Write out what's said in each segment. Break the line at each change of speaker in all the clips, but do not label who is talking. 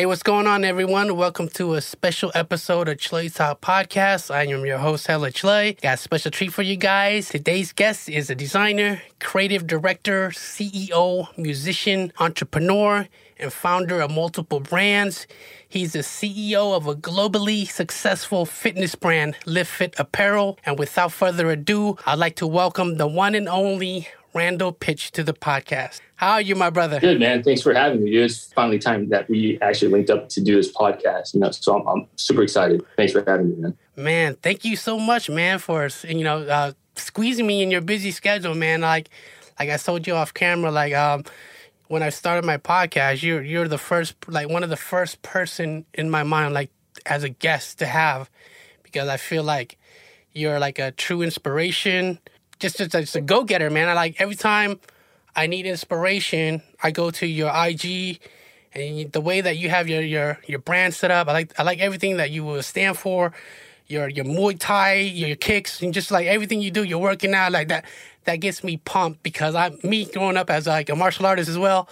Hey, what's going on, everyone? Welcome to a special episode of Chloe Talk Podcast. I am your host, Hella Chley. Got a special treat for you guys. Today's guest is a designer, creative director, CEO, musician, entrepreneur, and founder of multiple brands. He's the CEO of a globally successful fitness brand, Live Fit Apparel. And without further ado, I'd like to welcome the one and only Randall Pich to the podcast. How are you, my brother?
Good, man. Thanks for having me. It's finally time that we actually linked up to do this podcast. You know, so I'm, I'm super excited. Thanks for having me, man.
Man, thank you so much, man, for you know uh, squeezing me in your busy schedule, man. Like, like I told you off camera, like um, when I started my podcast, you're you're the first, like one of the first person in my mind, like as a guest to have, because I feel like you're like a true inspiration just just, just a go getter, man. I like every time I need inspiration, I go to your IG and the way that you have your your your brand set up. I like I like everything that you will stand for. Your your Muay Thai, your kicks, and just like everything you do, you're working out like that. That gets me pumped because I me growing up as like a martial artist as well.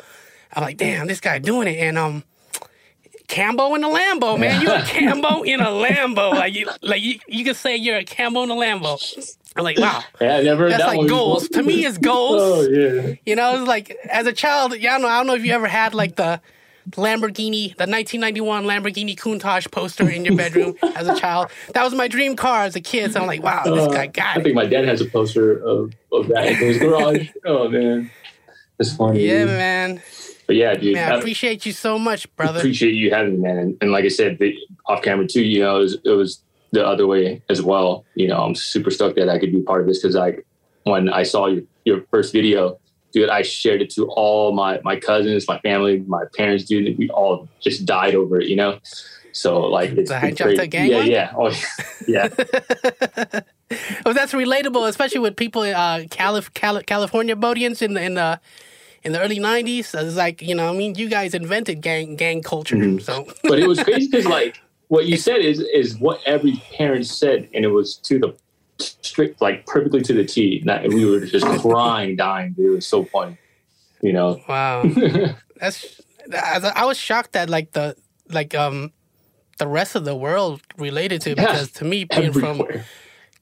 I'm like, damn, this guy doing it, and um, Cambo in a Lambo, man. You're a Cambo in a Lambo. Like you, like you, you can say you're a Cambo in a Lambo. I'm like, wow.
Yeah, I never
That's
that
like goals. To me, it's goals.
oh yeah.
You know, it's like as a child, yeah, I don't know. I don't know if you ever had like the Lamborghini, the 1991 Lamborghini Countach poster in your bedroom as a child. That was my dream car as a kid. So I'm like, wow, this guy uh, got
I
it.
think my dad has a poster of, of that in his garage. oh man, it's funny.
Yeah,
dude.
man.
But yeah, dude.
Man, I
I
appreciate you so much, brother.
appreciate you having me, man. And, and like I said, the, off camera too. You know, it was, it was the other way as well. You know, I'm super stoked that I could be part of this because like when I saw your your first video, dude, I shared it to all my my cousins, my family, my parents, dude. We all just died over it. You know. So like it's,
The
it's great.
Gang
yeah,
one?
yeah, oh yeah.
Oh, that's relatable, especially with people, uh, Calif- Cali- California Bodians in the in the in the early '90s. It's like you know, I mean, you guys invented gang gang culture,
Mhm.
so
but it was crazy because like what you said is is what every parent said, and it was to the strict, like perfectly to the T. That we were just crying, dying. Dude. It was so funny, you know.
wow. That's I was shocked that like the like um the rest of the world related to it
Yeah.
because to me being from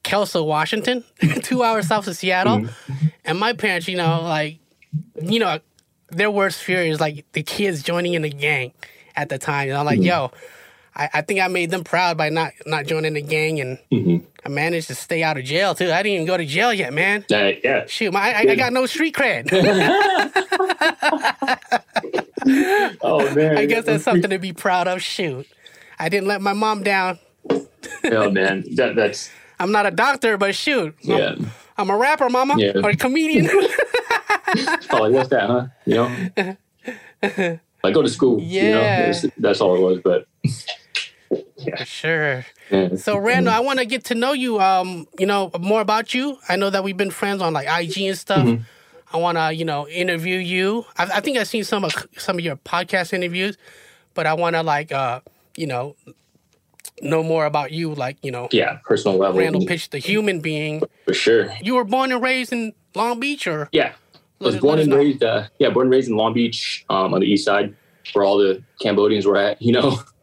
Kelso, Washington, two hours south of Seattle,
Mm-hmm.
and my parents, you know, like you know, their worst fear is like the kids joining in the gang at the time. And I'm like,
Mm-hmm.
yo, I, I think I made them proud by not not joining the gang, and
Mhm.
I managed to stay out of jail too. I didn't even go to jail yet, man.
Uh, yeah.
Shoot, my, I, I got no street cred.
Oh man.
I guess that's something to be proud of. Shoot, I didn't let my mom down.
Oh man, that that's
I'm not a doctor, but shoot, I'm-
yeah.
I'm, a rapper, mama,
Yeah.
or a comedian.
Oh, like what's that, huh? You know. I go to school. You know,
Yeah.
that's all it was. But
sure.
yeah.
So Randall, I want to get to know you. Um, you know more about you. I know that we've been friends on like IG and stuff.
Mm-hmm.
I want to, you know, interview you. I, I think I've seen some of some of your podcast interviews, but I want to like, uh, you know, know more about you. Like, you know,
yeah, personal level
Randall Pich, the human being.
for sure.
You were born and raised in Long Beach, or
Yeah. I was born and raised, uh, yeah, born and raised in Long Beach, um, on the east side, where all the Cambodians were at. You know,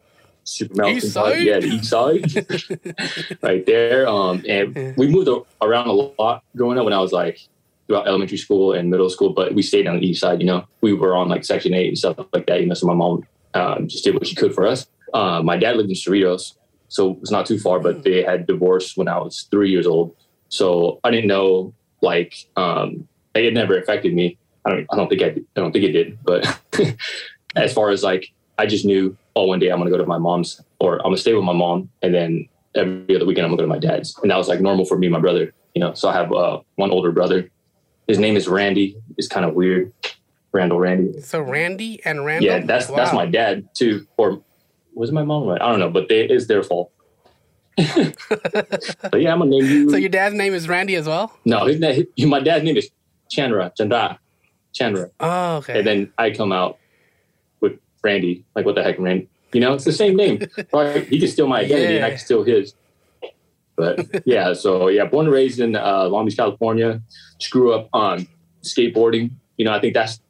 super mountain
East
side,
side?
yeah, the east side, right there. Um, and we moved around a lot growing up when I was like throughout elementary school and middle school, but we stayed on the east side. You know, we were on like Section Eight and stuff like that. You know, so my mom um, just did what she could for us. Uh, my dad lived in Cerritos, so it's not too far, but they had divorced when I was three years old. So I didn't know like um, it never affected me. I don't. I don't think I. I don't think it did. But as far as like, I just knew. Oh, one day I'm gonna go to my mom's, or I'm gonna stay with my mom, and then every other weekend I'm gonna go to my dad's, and that was like normal for me, and my brother. You know, so I have uh, one older brother. His name is Randy. It's kind of weird, Randall Randy.
so Randy and Randall.
Yeah, that's that's my dad too. Or was it my mom? Right? I don't know, but they, it's their fault. but yeah, I'm gonna name you.
So your dad's name is Randy as well.
no, his name, my dad's name is Chandra. Chandra. Chandra.
Oh, okay.
And then I come out Randy. Like, what the heck, Randy? You know, it's the same name. He can steal my identity, and I can steal his. But yeah, so yeah, born and raised in uh, Long Beach, California. Just grew up on skateboarding. You know, I think that's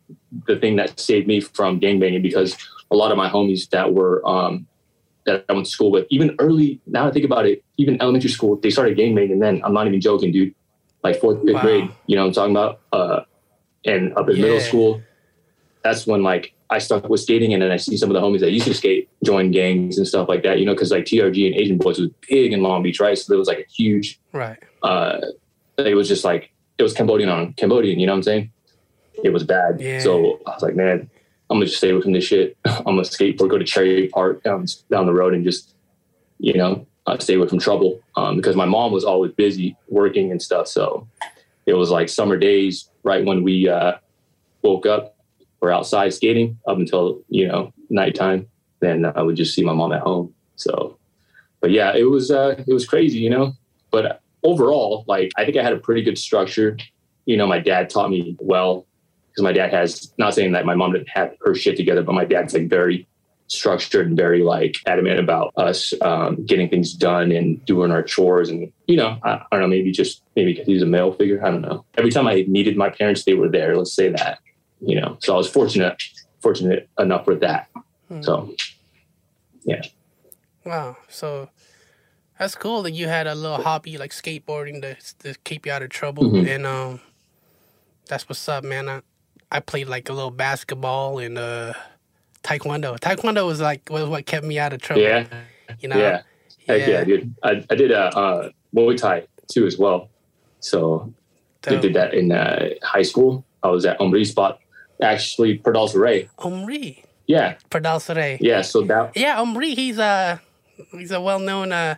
the thing that saved me from gangbanging because a lot of my homies that were um, that I went to school with, even early. Now I think about it, even elementary school, they started gang banging. Then I'm not even joking, dude. Like fourth, fifth wow. grade, you know what I'm talking about? Uh, and up in yeah. middle school, that's when like I stuck with skating, and then I see some of the homies that used to skate join gangs and stuff like that. You know, because like TRG and Asian Boys was big in Long Beach, right? So there was like a huge,
right.
Uh, it was just like it was Cambodian on Cambodian. You know what I'm saying? It was bad. Yeah. So I was like, man, I'm gonna just stay away from this shit. I'm gonna skateboard, go to Cherry Park down down the road, and just you know uh, stay away from trouble. Um, because my mom was always busy working and stuff. So it was like summer days, right when we uh, woke up, outside skating up until you know nighttime. Then I would just see my mom at home. So, but yeah, it was uh, it was crazy, you know. But overall, like I think I had a pretty good structure. You know, my dad taught me well because my dad has not saying that my mom didn't have her shit together, but my dad's like very structured and very like adamant about us um, getting things done and doing our chores and you know I, I don't know maybe just maybe because he's a male figure I don't know every time I needed my parents they were there let's say that you know so I was fortunate fortunate enough with that hmm. so yeah
wow so that's cool that you had a little hobby like skateboarding to, to keep you out of trouble mm-hmm. and um that's what's up man I, I played like a little basketball and uh, taekwondo. Taekwondo was like was what kept me out of trouble.
Yeah,
you know.
Yeah, Heck yeah, yeah dude. I, I did a uh, uh, Muay Thai too as well. So I did that in uh, high school. I was at Omri spot, actually Pardal Ray.
Omri.
Yeah.
Pardal Ray.
Yeah. So that.
Yeah, Omri. He's a he's a well known uh,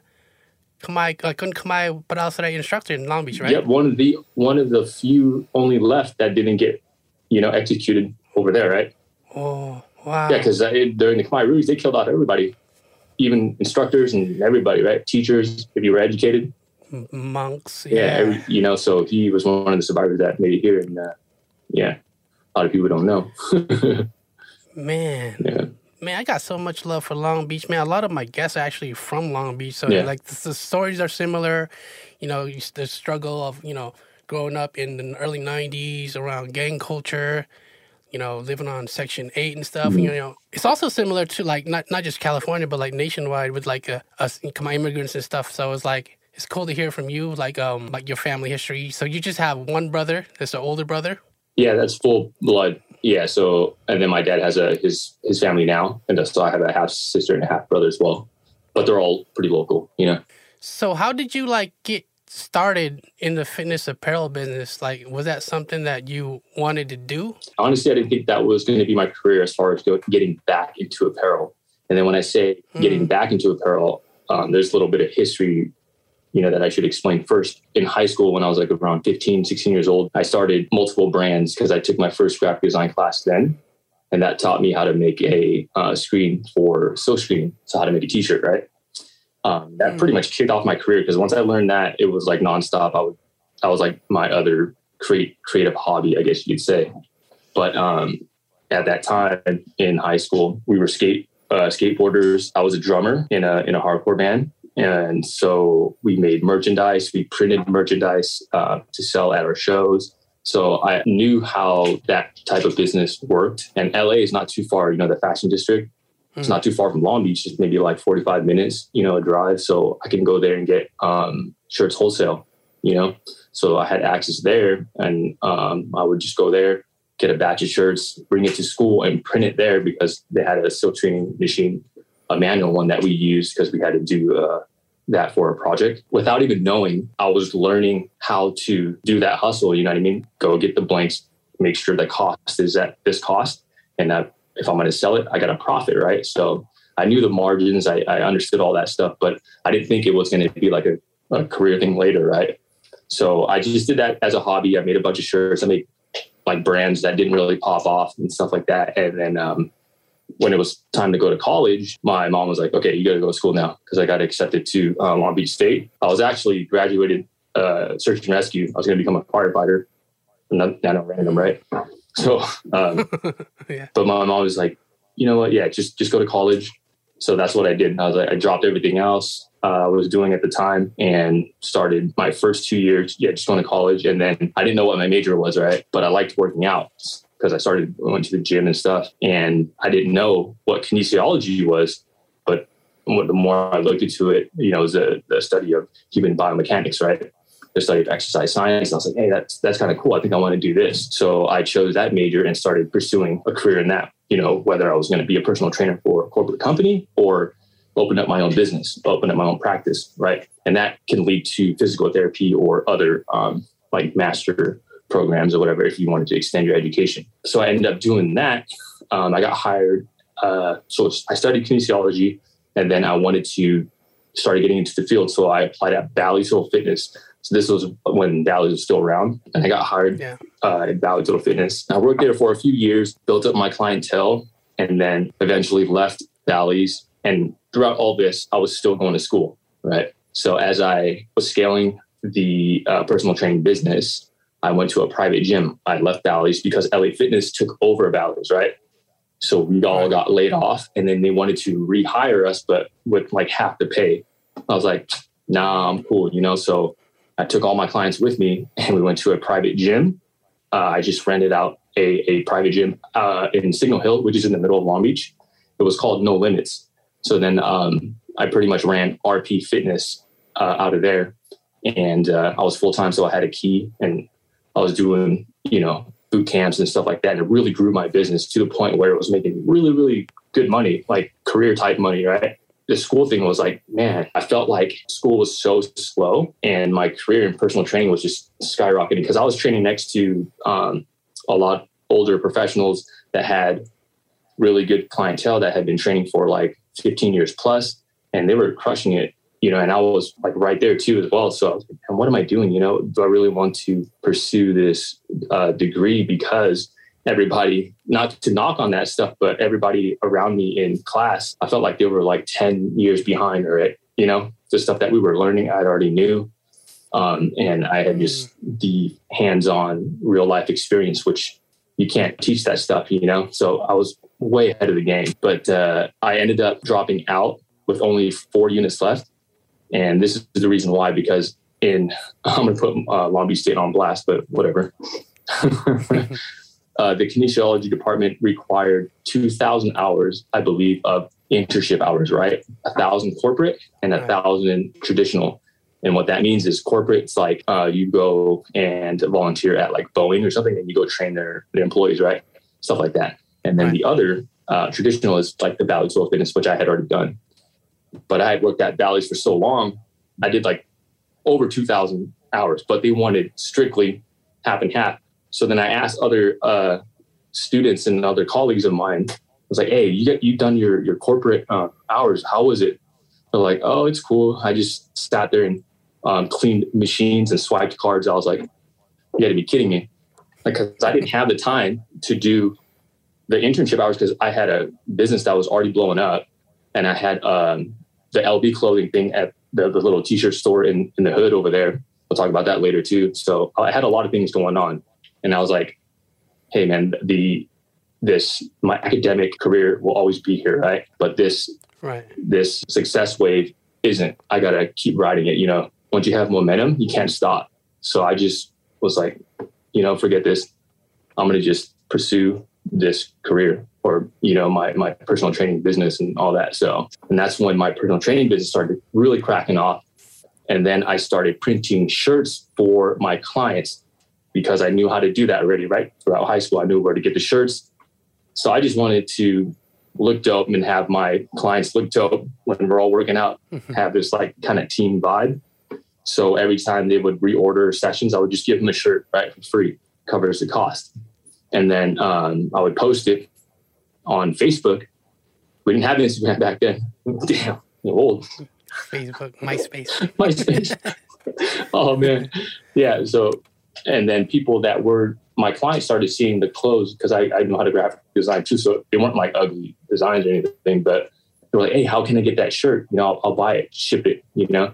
Khmer, uh, Kun Khmer Pardal Ray instructor in Long Beach, right?
Yeah, one of the one of the few only left that didn't get you know, executed over there, right?
Oh, wow.
Yeah, because uh, during the Khmer Rouge, they killed out everybody, even instructors and everybody, right? Teachers, if you were educated.
Monks.
Yeah, yeah every, you know, so he was one of the survivors that made it here. And uh, yeah, a lot of people don't know.
Man.
Yeah.
Man, I got so much love for Long Beach, man. A lot of my guests are actually from Long Beach, so yeah. like the, the stories are similar. You know, the struggle of you know growing up in the early 90s around gang culture, you know, living on Section 8 and stuff. Mm-hmm. You know, it's also similar to like not, not just California, but like nationwide with like uh, us immigrants and stuff. So it's like, it's cool to hear from you, like um, like your family history. So you just have one brother, that's an older brother.
Yeah, that's full blood. Yeah. So, and then my dad has a his his family now, and so I have a half sister and a half brother as well. But they're all pretty local, you know.
So, how did you like get started in the fitness apparel business, like was that something that you wanted to do?
Honestly, I didn't think that was going to be my career as far as getting back into apparel. And then when I say hmm. getting back into apparel, um, there's a little bit of history, you know, that I should explain first. In high school, when I was like around 15, 16 years old, I started multiple brands because I took my first graphic design class then. And that taught me how to make a uh, screen for silk screen. So how to make a t-shirt, right? um, that pretty much kicked off my career because once I learned that, it was like nonstop. I would, I was like my other create creative hobby, I guess you could say. But um, at that time in high school, we were skate uh, skateboarders. I was a drummer in a in a hardcore band, and so we made merchandise. We printed merchandise uh, to sell at our shows. So I knew how that type of business worked. And LA is not too far, you know, the fashion district. It's not too far from Long Beach, just maybe like 45 minutes, you know, a drive. So I can go there and get um, shirts wholesale, you know. So I had access there and um, I would just go there, get a batch of shirts, bring it to school and print it there because they had a silk screening machine, a manual one that we used because we had to do uh, that for a project. Without even knowing, I was learning how to do that hustle, you know what I mean? Go get the blanks, make sure the cost is at this cost and that if I'm going to sell it, I got a profit, right? So I knew the margins, I, I understood all that stuff, but I didn't think it was going to be like a, a, career thing later, right? So I just did that as a hobby. I made a bunch of shirts. I made like brands that didn't really pop off and stuff like that. And then um, when it was time to go to college, my mom was like, "Okay, you got to go to school now," because I got accepted to uh, Long Beach State. I was actually graduated uh, search and rescue. I was going to become a firefighter. Not, not random, right? So, um, yeah. but my mom was like, you know what? Yeah, just just go to college. So that's what I did. I was like, I dropped everything else uh, I was doing at the time and started my first two years. Yeah, just going to college, and then I didn't know what my major was, right? But I liked working out. Because I started went to the gym and stuff, and I didn't know what kinesiology was, but the more I looked into it, you know, it was a, the study of human biomechanics, right? The study of exercise science. And I was like, hey, that's that's kind of cool. I think I want to do this. So I chose that major and started pursuing a career in that. You know, whether I was going to be a personal trainer for a corporate company or open up my own business, open up my own practice, right? And that can lead to physical therapy or other um, like master programs or whatever if you wanted to extend your education. So I ended up doing that. Um, I got hired. Uh, so I studied kinesiology, and then I wanted to start getting into the field. So I applied at Bally's Total Fitness. So this was when Bally's was still around, and I got hired yeah. uh, at Bally's Total Fitness. I worked there for a few years, built up my clientele, and then eventually left Bally's. And throughout all this, I was still going to school, right? So as I was scaling the uh, personal training business, I went to a private gym. I left Bally's because LA Fitness took over Bally's, right? So we all got laid off and then they wanted to rehire us, but with like half the pay. I was like, nah, I'm cool, you know? So I took all my clients with me and we went to a private gym. Uh, I just rented out a, a private gym uh, in Signal Hill, which is in the middle of Long Beach. It was called No Limits. So then um, I pretty much ran RP Fitness uh, out of there. And uh, I was full time, so I had a key and I was doing, you know, boot camps and stuff like that. And it really grew my business to the point where it was making really, really good money, like career type money, right? The school thing was like, man, I felt like school was so slow and my career in personal training was just skyrocketing because I was training next to um, a lot older professionals that had really good clientele that had been training for like 15 years plus and they were crushing it you know, and I was like right there too as well. So I was like, what am I doing? You know, do I really want to pursue this uh, degree because everybody, not to knock on that stuff, but everybody around me in class, I felt like they were like 10 years behind or it, you know, the stuff that we were learning, I already knew. Um, and I had just mm. the hands-on real life experience, which you can't teach that stuff, you know? So I was way ahead of the game, but uh, I ended up dropping out with only four units left and this is the reason why, because in, I'm going to put uh, Long Beach State on blast, but whatever. uh, the kinesiology department required 2,000 hours, I believe, of internship hours, right? A thousand corporate and a thousand traditional. And what that means is corporate, it's like uh, you go and volunteer at like Boeing or something and you go train their, their employees, right? Stuff like that. And then right. the other uh, traditional is like the Bally's Total Fitness, which I had already done but I had worked at Bally's for so long, I did like over 2,000 hours, but they wanted strictly half and half. So then I asked other uh, students and other colleagues of mine, I was like, hey, you get, you done your, your corporate uh, hours. How was it? They're like, oh, it's cool. I just sat there and um, cleaned machines and swiped cards. I was like, you got to be kidding me. Because like, I didn't have the time to do the internship hours because I had a business that was already blowing up and I had um, the LB clothing thing at the, the little t-shirt store in, in the hood over there. We'll talk about that later too. So I had a lot of things going on, and I was like, "Hey, man, the this my academic career will always be here, right? But this right this success wave isn't. I gotta keep riding it. You know, once you have momentum, you can't stop. So I just was like, you know, forget this. I'm gonna just pursue this career or you know my my personal training business and all that. So and that's when my personal training business started really cracking off. And then i started printing shirts for my clients because i knew how to do that already right? Throughout high school i knew where to get the shirts. So i just wanted to look dope and have my clients look dope when we're all working out have this like kind of team vibe. So every time they would reorder sessions i would just give them a shirt right for free covers the cost and then um, I would post it on Facebook. We didn't have Instagram back then. Damn, old.
Facebook, MySpace.
MySpace. oh man, yeah. So, and then people that were my clients started seeing the clothes because I, I know how to graphic design too. So they weren't like ugly designs or anything, but they were like, "Hey, how can I get that shirt? You know, I'll, I'll buy it, ship it. You know."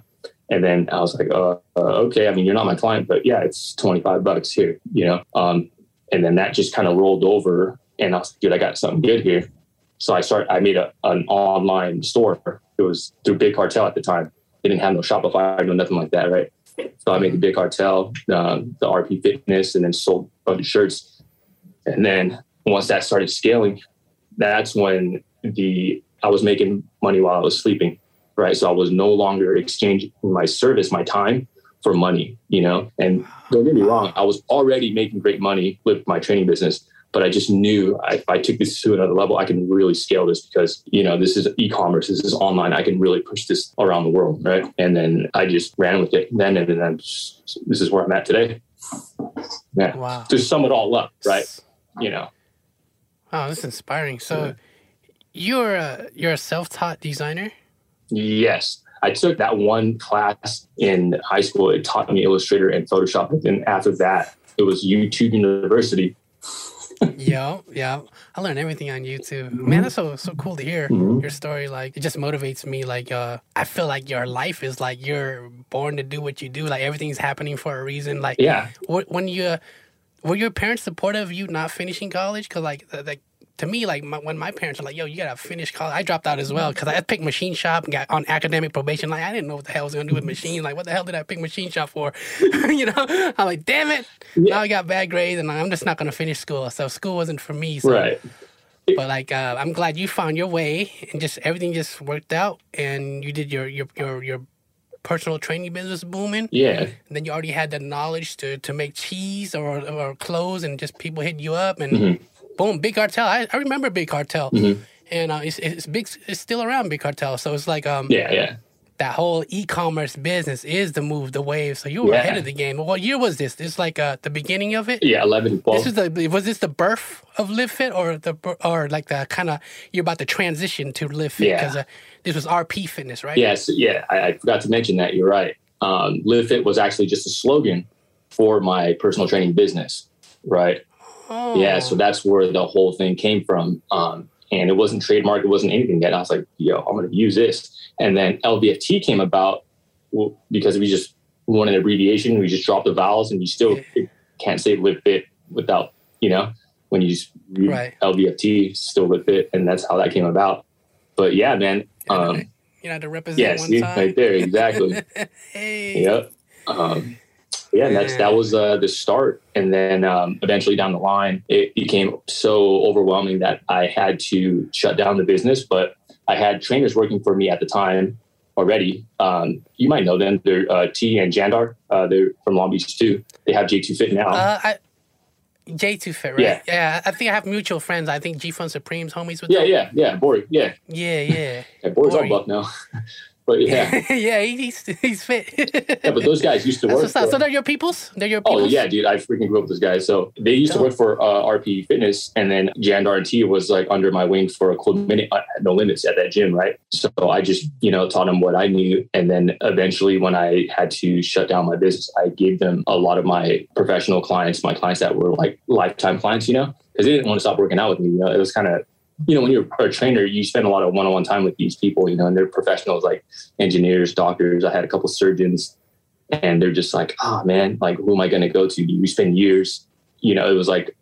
And then I was like, uh, uh, "Okay, I mean, you're not my client, but yeah, it's twenty five bucks here." You know, um, and then that just kind of rolled over and I was like, dude, I got something good here. So I started, I made a, an online store. It was through Big Cartel at the time. They didn't have no Shopify, no nothing like that, right? So I made the Big Cartel, uh, the RP Fitness, and then sold a bunch of shirts. And then once that started scaling, that's when the I was making money while I was sleeping, right? So I was no longer exchanging my service, my time for money, you know. And don't get me wrong, I was already making great money with my training business, but I just knew if I took this to another level, I can really scale this because you know this is e-commerce, this is online. I can really push this around the world, right? And then I just ran with it. Then and then just, this is where I'm at today. Yeah.
Wow.
To sum it all up, right? You know.
Oh, this is inspiring. So you're a you're a self-taught designer?
Yes. I took that one class in high school. It taught me Illustrator and Photoshop. And then after that, it was YouTube University.
yeah, yeah. I learned everything on YouTube. Man, that's so so cool to hear
Mhm.
your story. Like it just motivates me. Like uh I feel like your life is like you're born to do what you do. Like everything's happening for a reason. Like
Yeah.
when you were your parents supportive of you not finishing college? Because like the, to me, like my, when my parents were like, "Yo, you gotta finish college," I dropped out as well because I picked machine shop and got on academic probation. Like I didn't know what the hell I was gonna do with machine. Like what the hell did I pick machine shop for? you know, I'm like, damn it. Now I got bad grades and I'm just not gonna finish school. So school wasn't for me. So,
Right.
But like, uh, I'm glad you found your way and just everything just worked out and you did your your your your personal training business booming.
Yeah.
And then you already had the knowledge to, to make cheese or, or clothes, and just people hit you up, and
Mm-hmm.
Boom, Big Cartel. I, I remember Big Cartel, and uh, it's, it's big. It's still around Big Cartel. So it's like um
Yeah. Yeah.
that whole e-commerce business is the move, the wave. So you were
Yeah.
ahead of the game. What year was this? This like uh, the beginning of it.
Yeah. 11, 12.
This is the was this the birth of Live Fit or the or like the kind of you're about to transition to Live Fit
Yeah.
because uh, this was RP Fitness, right?
Yes, yeah, I, I forgot to mention that. You're right. Um, Live Fit was actually just a slogan for my personal training business, right?
Oh.
Yeah, so that's where the whole thing came from. Um, and it wasn't trademarked, it wasn't anything yet. I was like, yo, I'm going to use this. And then LVFT came about well, because we just wanted an abbreviation. We just dropped the vowels, and you still can't say Live Fit without, you know, when you just read
Right.
LVFT, still Live Fit, and that's how that came about. But yeah, man. Um,
you know to represent
Yes,
one
right there, exactly.
Hey.
yep. Um, yeah, and that's that was uh, the start, and then um, eventually down the line, it became so overwhelming that I had to shut down the business. But I had trainers working for me at the time already. Um, you might know them. They're uh, T and Jandar. Uh, they're from Long Beach too. They have J2 Fit now.
Uh, I, J2 Fit, right?
Yeah.
Yeah. I think I have mutual friends. I think G Fun Supreme's homies with
yeah,
them.
yeah, yeah. Bory, yeah,
Yeah, yeah.
yeah. Bory's all buff now. but yeah,
yeah, he- he's, he's fit.
yeah. But those guys used to work.
what's
for-
So they're your peoples? They're your
Oh yeah, dude! I freaking grew up with those guys. So they used to work for uh, RP Fitness, and then Jandar and T was like under my wing for a cool minute. Had no limits at that gym, right? So I just you know taught them what I knew, and then eventually when I had to shut down my business, I gave them a lot of my professional clients, my clients that were like lifetime clients, you know, because they didn't want to stop working out with me. You know, it was kind of you know, when you're a trainer, you spend a lot of one-on-one time with these people, you know, and they're professionals like engineers, doctors. I had a couple surgeons, and they're just like, oh man, like who am I going to go to? We spend years, you know. It was like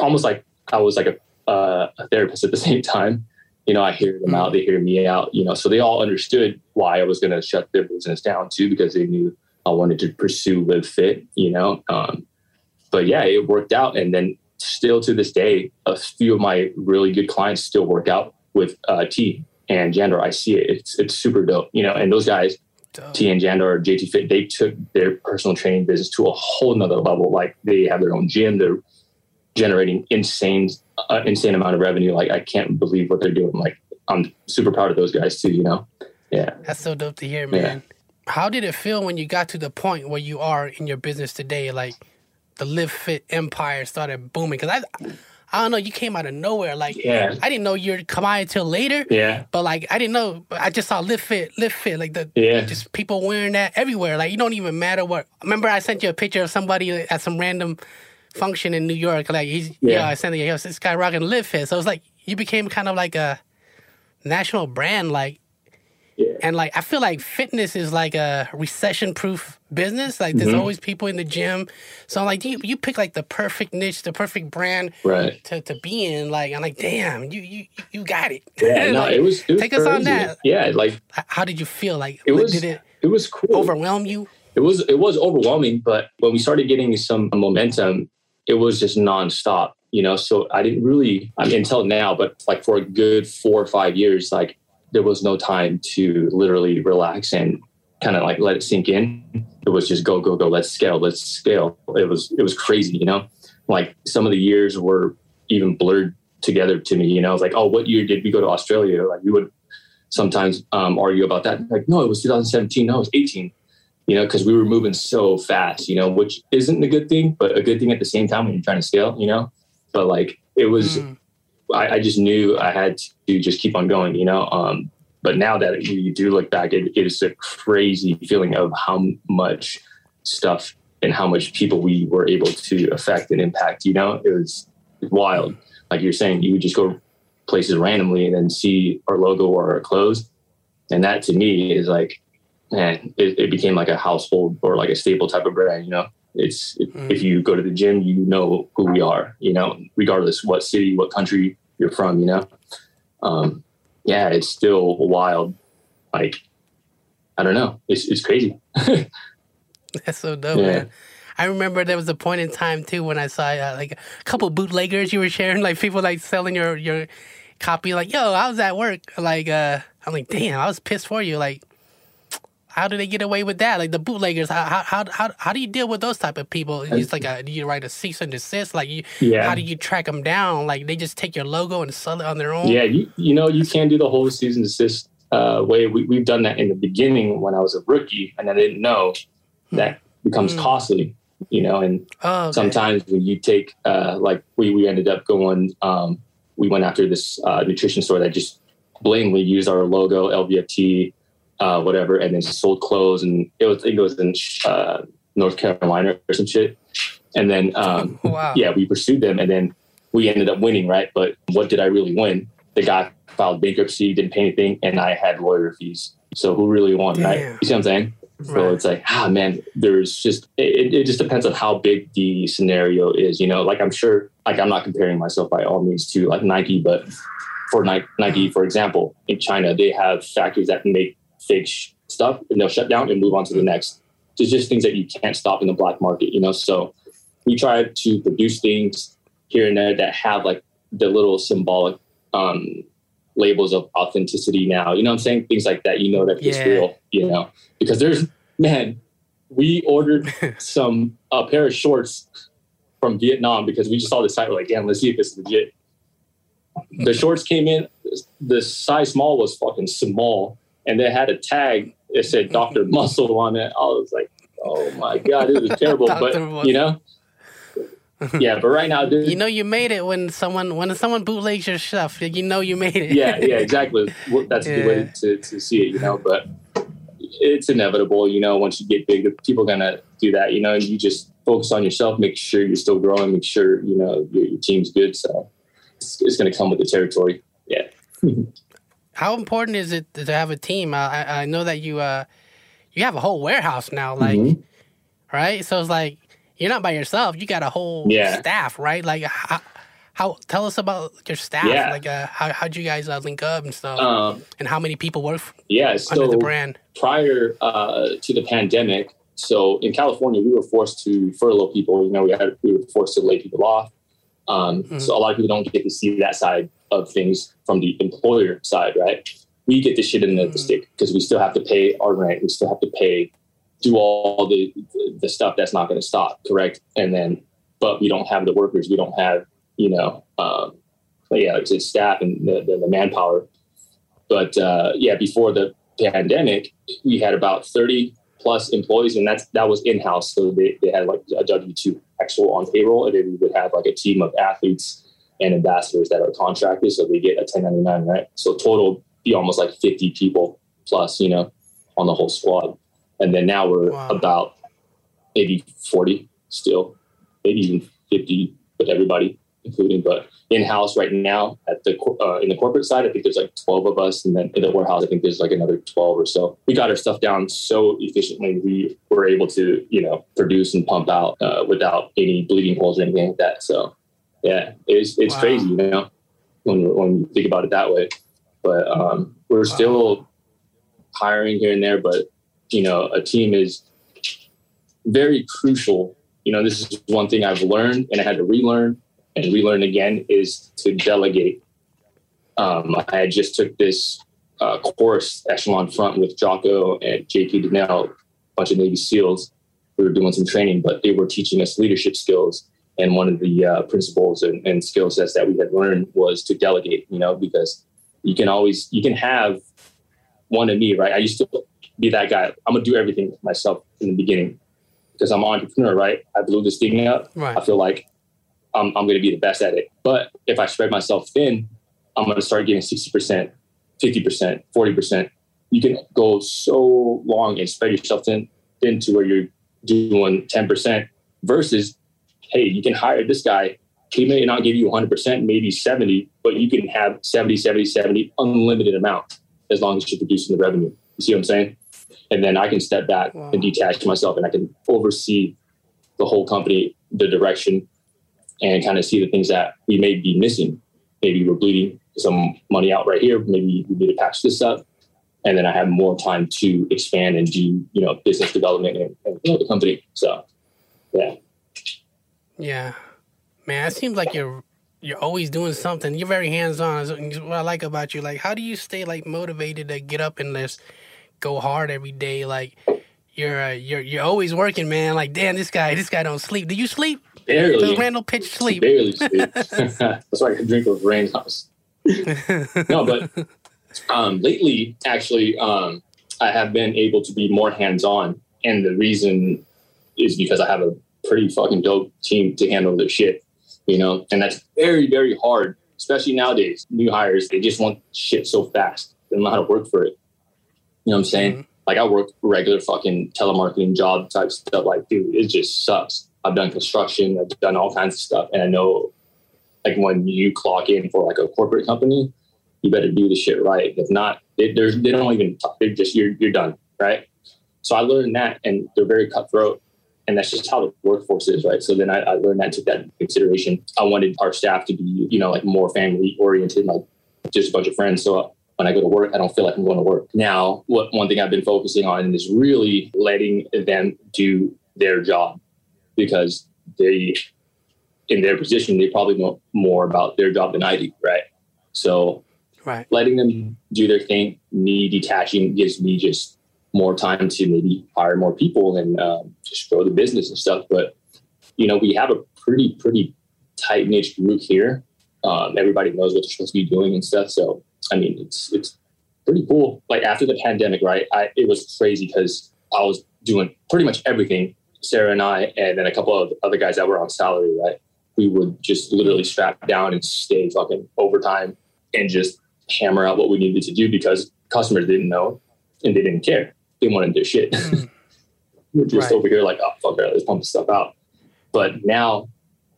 almost like I was like a uh, a therapist at the same time. You know, I hear them out, they hear me out. You know, so they all understood why I was going to shut their business down too, because they knew I wanted to pursue live fit. You know, um, but yeah, it worked out, and then still to this day, a few of my really good clients still work out with uh, T and Jandor. I see it; it's it's super dope. You know, and those guys
Dope.
T and Jandor or JT Fit, they took their personal training business to a whole nother level. Like they have their own gym, they're generating insane, uh, insane amount of revenue. Like I can't believe what they're doing. Like I'm super proud of those guys too. You know, yeah.
That's so dope to hear, man. How did it feel when you got to the point where you are in your business today? Like the Live Fit empire started booming. Because I, I don't know, you came out of nowhere. Like
Yeah.
I didn't know you'd come out until later.
Yeah,
But like I didn't know. I just saw Live Fit, Live Fit, like the
Yeah.
just people wearing that everywhere. Like you don't even matter what. Remember, I sent you a picture of somebody at some random function in New York. Like he's yeah,
Yeah.
I sent you. Yo, this guy rocking Live Fit. So it's like you became kind of like a national brand. Like and like I feel like fitness is like a recession proof business. Like there's
Mhm.
always people in the gym. So I'm like, you you pick like the perfect niche, the perfect brand
right.
to, to be in. Like I'm like, damn, you you you got it.
Yeah, no,
Like,
it was. It was
take us on that.
Yeah, like
How did you feel? Like
it was.
did it
It was cool.
overwhelm you?
it was it was overwhelming but when we started getting some momentum it was just nonstop you know, so I didn't really, I mean, until now, but like for a good four or five years, like there was no time to literally relax and kind of like let it sink in. It was just go, go, go, let's scale, let's scale. It was, it was crazy, you know, like some of the years were even blurred together to me, you know, I was like, oh, what year did we go to Australia? Like we would sometimes um, argue about that. Like, no, it was 2017. No, it was 18 you know, because we were moving so fast, you know, which isn't a good thing, but a good thing at the same time when you're trying to scale, you know. But like it was, mm. I, I, just knew I had to just keep on going, you know. Um, but now that you do look back, it, it is a crazy feeling of how much stuff and how much people we were able to affect and impact. You know, it was wild. Like you're saying, you would just go places randomly and then see our logo or our clothes, and that to me is like man, it, it, became like a household or like a staple type of brand. You know, it's mm. if you go to the gym, you know who we are. You know, regardless what city, what country you're from. You know, um, yeah, it's still wild. Like, I don't know, it's it's crazy.
That's so dope, yeah. man. I remember there was a point in time too when I saw uh, like a couple bootleggers you were sharing, like people like selling your your copy. Like, yo, I was at work. Like, uh, I'm like, damn, I was pissed for you. Like, how do they get away with that? Like the bootleggers, how how how, how do you deal with those type of people? It's like a, you write a cease and desist? Like you, yeah. how do you track them down? Like they just take your logo and sell it on their own.
Yeah, you you know you can't do the whole cease and desist uh, way. We we've done that in the beginning when I was a rookie, and I didn't know hmm. that becomes hmm. costly. You know, and oh, okay. sometimes when you take uh, like we we ended up going, um, we went after this uh, nutrition store that just blatantly used our logo LVFT uh, whatever, and then sold clothes, and it was it goes in uh, North Carolina or some shit. And then um, wow. yeah, we pursued them, and then we ended up winning, right? But what did I really win? The guy filed bankruptcy, didn't pay anything, and I had lawyer fees. So who really won, Damn. right? You see what I'm saying? Right. So it's like, ah, man, there's just, it, it just depends on how big the scenario is, you know, like I'm sure, like I'm not comparing myself by all means to like Nike, but for Nike, for example, in China, they have factories that make fake stuff and they'll shut down and move on to the next. There's just things that you can't stop in the black market, you know? So we try to produce things here and there that have like the little symbolic um, labels of authenticity now. You know I'm saying? Things like that, you know, that it's real, you know? Because there's, man, we ordered some, a pair of shorts from Vietnam because we just saw the site. We're like, damn, let's see if it's legit. The shorts came in, the size small was fucking small and they had a tag that said Doctor Muscle on it. I was like, oh my god, it was terrible. but you know, yeah. But right now, dude,
you know, you made it when someone when someone bootlegs your stuff. You know, you made it.
yeah, yeah, exactly. That's a good way to, to see it. You know, but it's inevitable. You know, once you get big, people are gonna do that. You know, and you just focus on yourself, make sure you're still growing, make sure you know your, your team's good. So it's, it's going to come with the territory. Yeah.
How important is it to have a team? I, I know that you uh you have a whole warehouse now, like mm-hmm. right. So it's like you're not by yourself. You got a whole yeah. staff, right? Like how, how tell us about your staff. Yeah. Like uh, how how'd you guys uh, link up and stuff, um, and how many people work
yeah, so
under the brand?
Prior uh, to the pandemic, so in California, we were forced to furlough people. You know, we had we were forced to lay people off. Um, mm-hmm. So a lot of people don't get to see that side of things from the employer side, right? We get the shit in the, mm-hmm. stick because we still have to pay our rent. We still have to pay, do all the the stuff that's not going to stop, correct? And then, but we don't have the workers. We don't have, you know, um, yeah, it's, it's staff and the, the, the manpower. But uh, yeah, before the pandemic, we had about 30 plus employees, and that's that was in house. So they, they had like a W two actual on payroll, and then we would have like a team of athletes and ambassadors that are contracted, so they get a 1099, right? So total be almost like 50 people plus, you know, on the whole squad. And then now we're wow. about maybe 40 still, maybe even 50 with everybody including. But in house right now at the uh, in the corporate side, I think there's like 12 of us, and then in the warehouse, I think there's like another 12 or so. We got our stuff down so efficiently, we were able to you know produce and pump out uh, without any bleeding holes or anything like that. So yeah, it's it's wow. crazy, you know, when when you think about it that way. But um, we're wow. still hiring here and there, but you know, a team is very crucial. You know, this is one thing I've learned and I had to relearn and relearn again is to delegate. Um, I just took this uh, course, Echelon Front, with Jocko and JP Donnelly, a bunch of Navy SEALs. We were doing some training, but they were teaching us leadership skills. And one of the uh, principles and, and skill sets that we had learned was to delegate, you know, because you can always, you can have one of me, right? I used to be that guy. I'm going to do everything myself in the beginning because I'm an entrepreneur, right? I blew this thing up. Right. I feel like I'm, I'm going to be the best at it. But if I spread myself thin, I'm going to start getting 60%, 50%, 40%. You can go so long and spread yourself thin, thin to where you're doing 10% versus, hey, you can hire this guy. He may not give you 100%, maybe 70, but you can have 70, 70, 70, unlimited amount as long as you're producing the revenue. You see what I'm saying? And then I can step back wow. and detach myself and I can oversee the whole company, the direction, and kind of see the things that we may be missing. Maybe we're bleeding some money out right here. Maybe we need to patch this up. And then I have more time to expand and do, you know, business development and, and grow the company. So, yeah.
Yeah. Man, it seems like you're you're always doing something. You're very hands on. What I like about you, like, how do you stay like motivated to get up and just go hard every day? Like, you're uh, you're you're always working, man. Like, damn, this guy, this guy don't sleep. Do you sleep?
Barely.
Does Randall Pich sleep?
Barely sleep. That's why I can drink those rain house. no, but um, lately, actually, um, I have been able to be more hands on, and the reason is because I have a pretty fucking dope team to handle their shit you know, and that's very, very hard, especially nowadays. New hires, they just want shit so fast. They don't know how to work for it. You know what I'm saying? Mm-hmm. Like I work regular fucking telemarketing job type stuff. Like, dude, it just sucks. I've done construction, I've done all kinds of stuff. And I know like when you clock in for like a corporate company, you better do the shit right. If not, they, they don't even talk. They're just, you're, you're done. Right. So I learned that and they're very cutthroat and that's just how the workforce is, right? So then I, I learned that, took that into consideration. I wanted our staff to be, you know, like more family oriented, like just a bunch of friends. So uh, when I go to work, I don't feel like I'm going to work. Now, what one thing I've been focusing on is really letting them do their job because they, in their position, they probably know more about their job than I do, right? So,
right,
letting them mm-hmm. do their thing, me detaching gives me just more time to maybe hire more people and um, just grow the business and stuff. But you know, we have a pretty pretty tight knit group here. Um, everybody knows what they're supposed to be doing and stuff. So I mean, it's it's pretty cool. Like after the pandemic, right? I, it was crazy because I was doing pretty much everything. Sarah and I, and then a couple of other guys that were on salary, right? We would just literally strap down and stay fucking overtime and just hammer out what we needed to do because customers didn't know and they didn't care they wanted their shit. Mm. We're just right. over here like, oh fuck it, let's pump this stuff out. But now,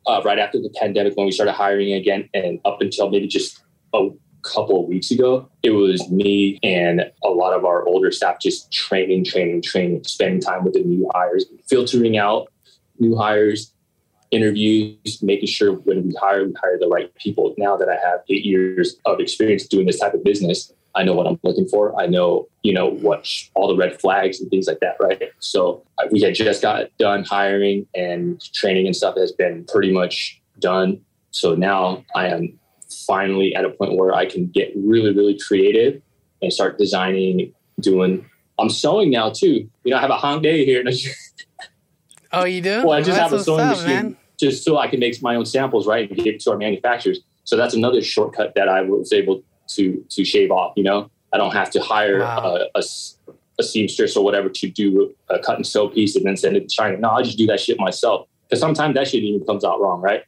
uh, right after the pandemic, when we started hiring again, and up until maybe just a couple of weeks ago, it was me and a lot of our older staff just training, training, training, spending time with the new hires, filtering out new hires, interviews, making sure when we hire, we hire the right people. Now that I have eight years of experience doing this type of business, I know what I'm looking for. I know, you know, what all the red flags and things like that, right? So uh, we had just got done hiring and training and stuff has been pretty much done. So now I am finally at a point where I can get really, really creative and start designing, doing. I'm sewing now too. You know, I have a day here.
oh, you do?
Well, I just have a sewing machine man. just so I can make my own samples, right, and give it to our manufacturers. So that's another shortcut that I was able to to shave off. You know, I don't have to hire wow. a, a, a, seamstress or whatever to do a cut and sew piece and then send it to China. No, I just do that shit myself because sometimes that shit even comes out wrong, right?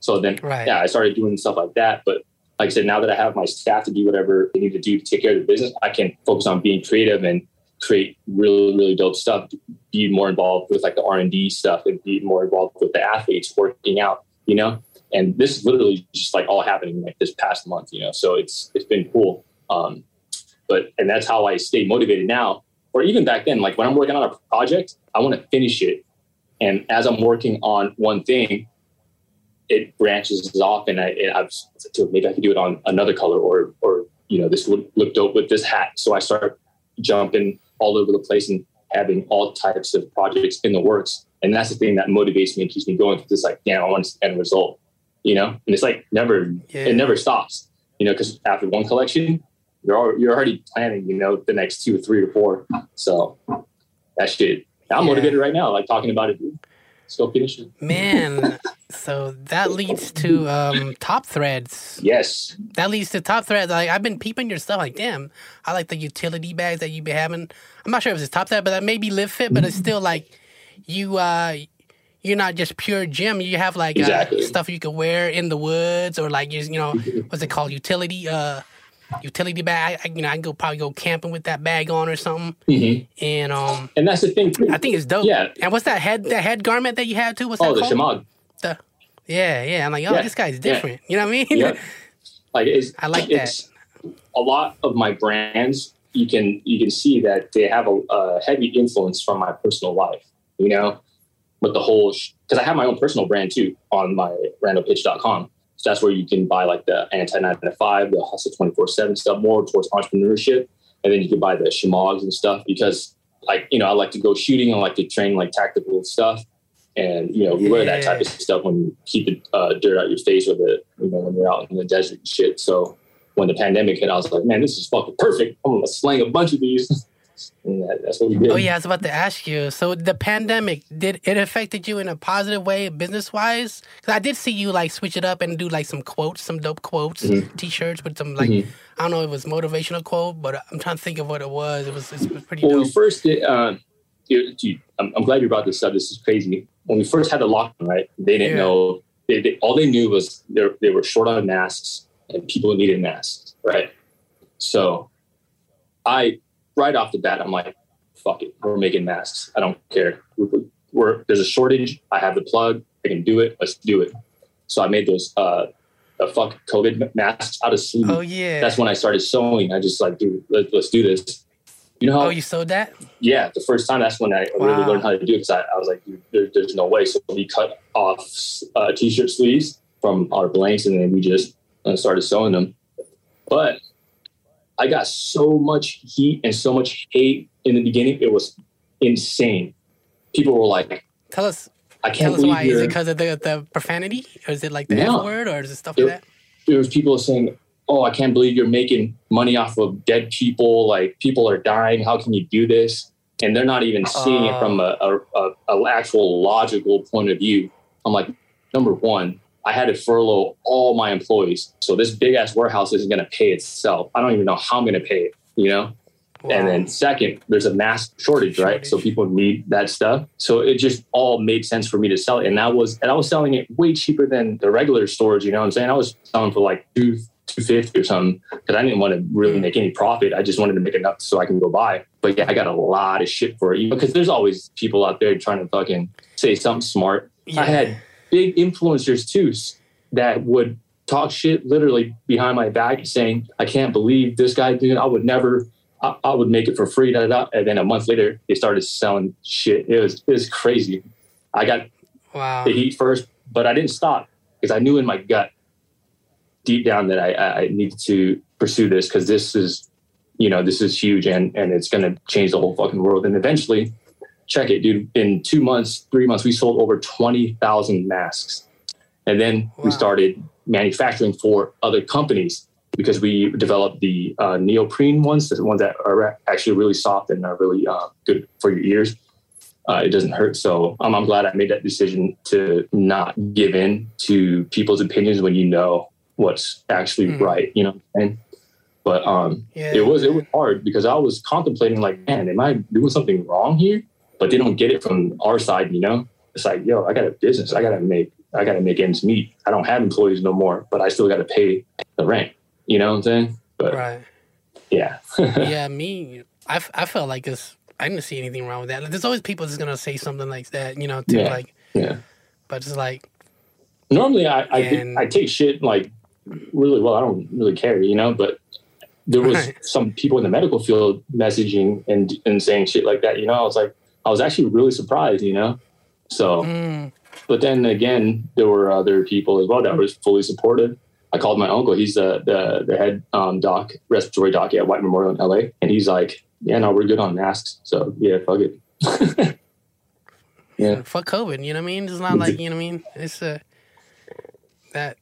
So then, right. yeah, I started doing stuff like that. But like I said, now that I have my staff to do whatever they need to do to take care of the business, I can focus on being creative and create really, really dope stuff. Be more involved with like the R and D stuff and be more involved with the athletes working out. You know, and this is literally just like all happening like this past month, you know. So it's it's been cool. Um, but and that's how I stay motivated now, or even back then. Like when I'm working on a project, I want to finish it, and as I'm working on one thing, it branches off, and I it, I've maybe I could do it on another color, or or you know this would look dope with this hat. So I start jumping all over the place and having all types of projects in the works. And that's the thing that motivates me and keeps me going because it's like, damn, I want to end result you know, and it's like never,
Yeah.
it never stops, you know, because after one collection, you're al- you're already planning, you know, the next two or three or four. So that shit, I'm
Yeah.
motivated right now, like talking about it. Dude. Let's finish it.
Man, so that leads to um, top threads.
Yes.
That leads to top threads. Like I've been peeping your stuff. Like, damn, I like the utility bags that you be having. I'm not sure if it's top thread, but that may be live fit. But it's still like you. uh You're not just pure gym. You have like
Exactly.
uh, stuff you can wear in the woods, or like you, you know, what's it called? Utility. uh Utility bag. I, you know, I can go probably go camping with that bag on or something.
Mhm.
And um,
And that's the thing. too.
I think it's dope.
Yeah.
And what's that head? That head garment that you had too? What's
Oh,
that
the
called? The- yeah, yeah. I'm like, oh,
Yeah,
this guy's
yeah.
different. You know what I mean?
Yeah. Like it's,
I like
it's, A lot of my brands, you can you can see that they have a, a heavy influence from my personal life. You know, with the whole because I have my own personal brand too on my randallpich.com. So that's where you can buy like the anti nine to five, the hustle twenty four seven stuff, more towards entrepreneurship, and then you can buy the shemaghs and stuff because like you know I like to go shooting, I like to train like tactical stuff. And you know, we wear that type of stuff when you keep the uh, dirt out your face or the you know when you're out in the desert and shit. So when the pandemic hit, I was like, man, this is fucking perfect. I'm gonna slang a bunch of these. that, that's what we did.
Oh yeah, I was about to ask you. So the pandemic did it affected you in a positive way, business wise? Because I did see you like switch it up and do like some quotes, some dope quotes,
Mm-hmm.
t-shirts with some like I don't know if it was motivational quote, but I'm trying to think of what it was. It was, it was pretty
When we
dope.
first did, uh, dude, I'm, I'm glad you brought this up. This is crazy. When we first had the lockdown, right? They didn't
Yeah.
know. They, they, all they knew was they they were short on masks and people needed masks, right? So, I right off the bat, I'm like, fuck it, we're making masks. I don't care. We're, we're there's a shortage. I have the plug. I can do it. Let's do it. So I made those uh, uh fuck COVID masks out of sleeve.
Oh yeah.
That's when I started sewing. I just like, dude, let, let's do this. You know how
oh, you sewed that?
yeah, the first time that's when I really learned how to do it because I, I was like, dude, there, there's no way. So we cut off uh, t-shirt sleeves from our blanks and then we just uh, started sewing them. But I got so much heat and so much hate in the beginning. It was insane. People were like,
Tell us,
I
tell
can't
us
believe
why. Is it because of the, the profanity, or is it like the
No.
F word, or is it stuff
It-
like that?
there was people saying, "Oh, I can't believe you're making money off of dead people. Like people are dying. How can you do this?" And they're not even seeing it
Oh.
from a, a, a, a actual logical point of view. I'm like, number one, I had to furlough all my employees, so this big ass warehouse isn't going to pay itself. I don't even know how I'm going to pay it. You know. And then second, there's a mass shortage, right? So people need that stuff. So it just all made sense for me to sell it. And that was and I was selling it way cheaper than the regular stores, you know what I'm saying? I was selling for like two two fifty or something because I didn't want to really make any profit. I just wanted to make enough so I can go buy. But yeah, I got a lot of shit for it. You know, because there's always people out there trying to fucking say something smart.
Yeah.
I had big influencers too that would talk shit literally behind my back saying, I can't believe this guy did I would never I, I would make it for free. Da, da, da. And then a month later they started selling shit. It was it was crazy. I got
wow.
the heat first, but I didn't stop because I knew in my gut deep down that I, I needed to pursue this because this is you know this is huge and and it's gonna change the whole fucking world. And eventually, check it, dude. In two months, three months, we sold over twenty thousand masks, and then
Wow.
we started manufacturing for other companies because we developed the uh, neoprene ones, the ones that are actually really soft and are really uh, good for your ears. Uh, it doesn't hurt. So um, I'm glad I made that decision to not give in to people's opinions when you know what's actually
Mhm.
right. You know, what I'm saying? but um,
Yeah,
it was it was hard because I was contemplating like, man, am I doing something wrong here? But they don't get it from our side. You know, it's like, yo, I got a business. I got to make I got to make ends meet. I don't have employees no more, but I still got to pay the rent. You know what I'm saying? But
right.
yeah,
yeah, me, I, f- I felt like this. I didn't see anything wrong with that. Like, there's always people that's gonna say something like that, you know, too.
Yeah.
Like,
yeah.
but it's like,
normally I I,
And-
I take shit like really well. I don't really care, you know. But there was
Right.
some people in the medical field messaging and and saying shit like that. You know, I was like, I was actually really surprised, you know. So,
mm,
but then again, there were other people as well that were fully supportive. I called my uncle. He's the the, the head um, doc, respiratory doc at White Memorial in LA, and he's like, "Yeah, no, we're good on masks. So yeah, fuck it." Yeah.
fuck COVID. You know what I mean? It's not like you know what I mean. It's uh, that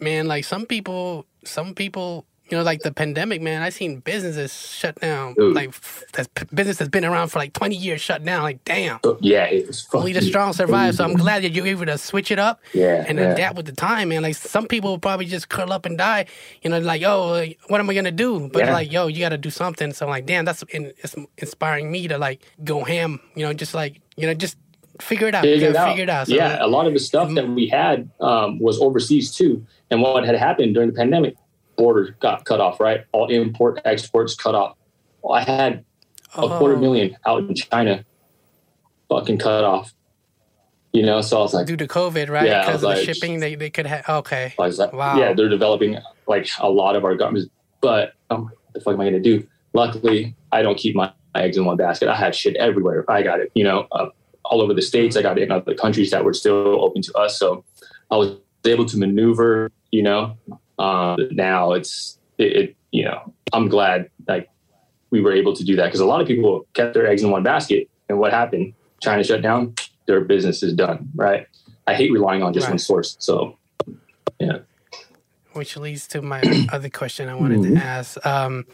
man, like some people, some people, you know, like the pandemic, man. I seen businesses shut down,
Dude.
like that's business that's been around for like twenty years shut down. Like, damn.
Yeah, it was
Only the strong survive. So I'm glad that you're able to switch it up
Yeah,
and
yeah.
adapt with the time, man. Like some people will probably just curl up and die. You know, like, oh, like, what am I gonna do? But
Yeah.
like, yo, you got to do something. So I'm like, damn, that's in, it's inspiring me to like go ham. You know, just like you know, just figure it out.
figure it out.
Figure it out. So,
yeah, a lot of the stuff that we had um, was overseas too. And what had happened during the pandemic, borders got cut off, right? All import exports cut off. Well, I had a quarter
Oh.
million out in China, fucking cut off. You know, so I was like,
due to COVID, right?
Yeah,
Because of the shipping, they, they could have. Okay.
Like,
Wow.
yeah, they're developing like a lot of our garments, but um, what the fuck am I going to do? Luckily, I don't keep my, my eggs in one basket. I have shit everywhere. I got it, you know, uh, all over the states. I got it in other countries that were still open to us. So I was able to maneuver, you know. Uh, now it's it, it, you know, I'm glad like we were able to do that because a lot of people kept their eggs in one basket, and what happened? China shut down. Their business is done, right? I hate relying on just
Right.
one source. So yeah.
Which leads to my other question I wanted
Mm-hmm.
to ask. Um,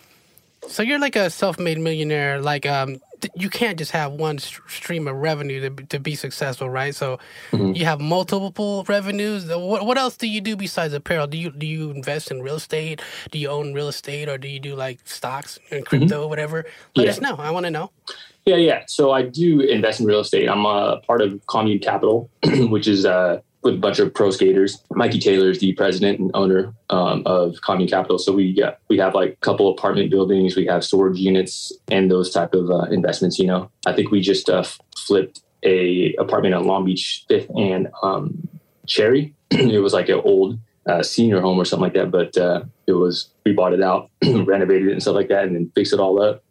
so you're like a self-made millionaire. Like, um, you can't just have one st- stream of revenue to, be- to be successful, right? So
Mm-hmm.
you have multiple revenues. What, what else do you do besides apparel? Do you do you invest in real estate? Do you own real estate, or do you do like stocks and crypto, whatever? Let
Mm-hmm. Yeah.
us know. I want to know.
Yeah, yeah. So I do invest in real estate. I'm a part of Commune Capital, which is uh, with a bunch of pro skaters. Mikey Taylor is the president and owner um, of Commune Capital. So we get we have like a couple apartment buildings, we have storage units, and those type of uh, investments. You know, I think we just uh, flipped a apartment on Long Beach Fifth and um, Cherry. it was like an old uh, senior home or something like that, but uh, it was we bought it out, renovated it and stuff like that, and then fixed it all up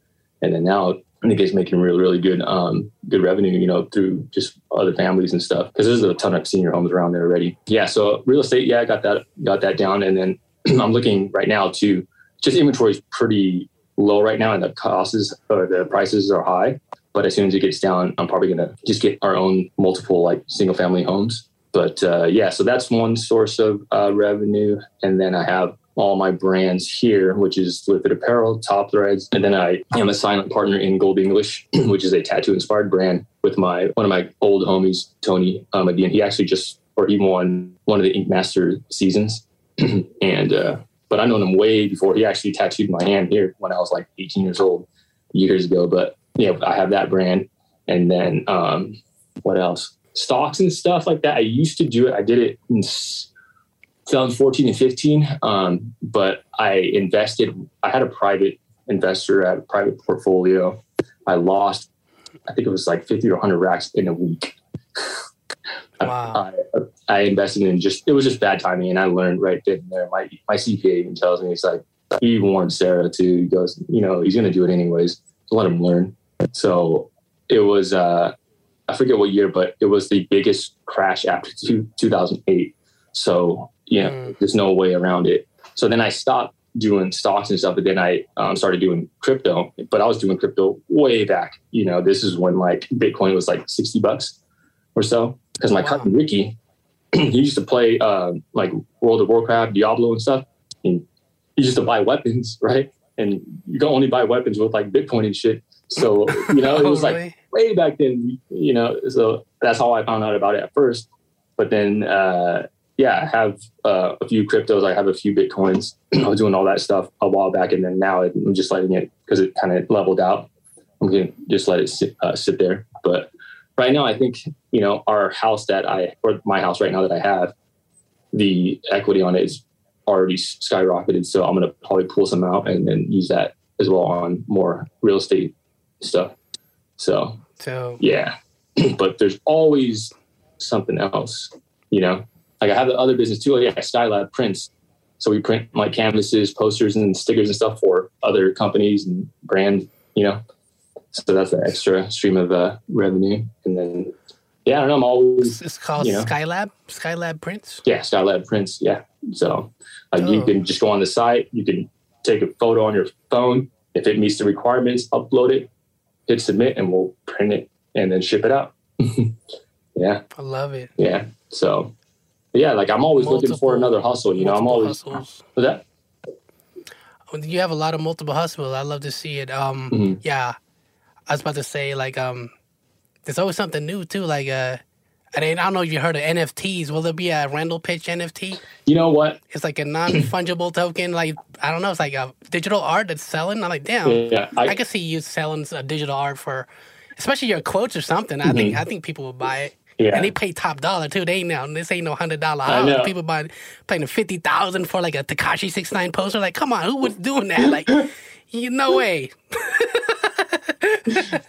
and then now I think it's making really, really good, um, good revenue, you know, through just other families and stuff. Because there's a ton of senior homes around there already. Yeah, so real estate, yeah, I got that, got that down, and then I'm looking right now to just inventory is pretty low right now, and the costs or the prices are high. But as soon as it gets down, I'm probably gonna just get our own multiple like single family homes. But uh, yeah, so that's one source of uh, revenue, and then I have all my brands here, which is Live Fit Apparel, Top Threads, and then I am a silent partner in Gold English, which is a tattoo inspired brand with my one of my old homies, Tony um, Median. He actually just or he won one of the Ink Master seasons, and uh, but I known him way before he actually tattooed my hand here when I was like 18 years old years ago. But yeah, I have that brand, and then um, what else? Stocks and stuff like that. I used to do it. I did it 2014 and 15, um, but I invested. I had a private investor at a private portfolio. I lost, I think it was like 50 or 100 racks in a week.
Wow.
I, I invested in just it was just bad timing, and I learned right then and there. My my CPA even tells me it's like he warned Sarah too. He goes, you know, he's going to do it anyways. So let him learn. So it was uh, I forget what year, but it was the biggest crash after two, 2008. So know,
Mm.
there's no way around it. So then I stopped doing stocks and stuff, but then I um, started doing crypto. But I was doing crypto way back. You know, this is when like Bitcoin was like 60 bucks or so. Because my
Wow.
cousin Ricky, he used to play uh, like World of Warcraft, Diablo, and stuff. And he used to buy weapons, right? And you can only buy weapons with like Bitcoin and shit. So you know, it was like way back then, you know. So that's how I found out about it at first. But then, uh, yeah, I have uh, a few cryptos. I have a few bitcoins. I was doing all that stuff a while back, and then now I'm just letting it because it kind of leveled out. I'm gonna just let it sit, uh, sit there. But right now, I think you know our house that I or my house right now that I have, the equity on it is already skyrocketed. So I'm gonna probably pull some out and then use that as well on more real estate stuff. So
So
yeah, but there's always something else, you know. Like I have the other business too. Yeah, Skylab prints. So we print like canvases, posters, and stickers and stuff for other companies and brands, you know. So that's an extra stream of uh, revenue. And then, yeah, I don't know. I'm always
it's, called
You know.
Skylab. Skylab Prints.
yeah, Skylab prints. Yeah. So like you
Oh.
can just go on the site. You can take a photo on your phone. If it meets the requirements, upload it, hit submit, and we'll print it and then ship it out. yeah.
I love it.
Yeah. So yeah, like I'm always looking for another hustle. You know, I'm always hustles. that.
You have a lot of multiple hustles. I love to see it. Um, mm-hmm. yeah, I was about to say like um, there's always something new too. Like uh, I mean, I don't know if you heard of NFTs. Will there be a Randall Pich NFT?
You know what?
It's like a non fungible token. Like I don't know. It's like a digital art that's selling. I'm like, damn. Yeah, I, I can see you selling a digital art for, especially your quotes or something. I mm-hmm. think I think people would buy it. Yeah. And they pay top dollar too. They ain't now this ain't no hundred dollar house. People buy paying fifty thousand for like a Tekashi six nine poster. Like, come on, who was doing that? Like, you no way.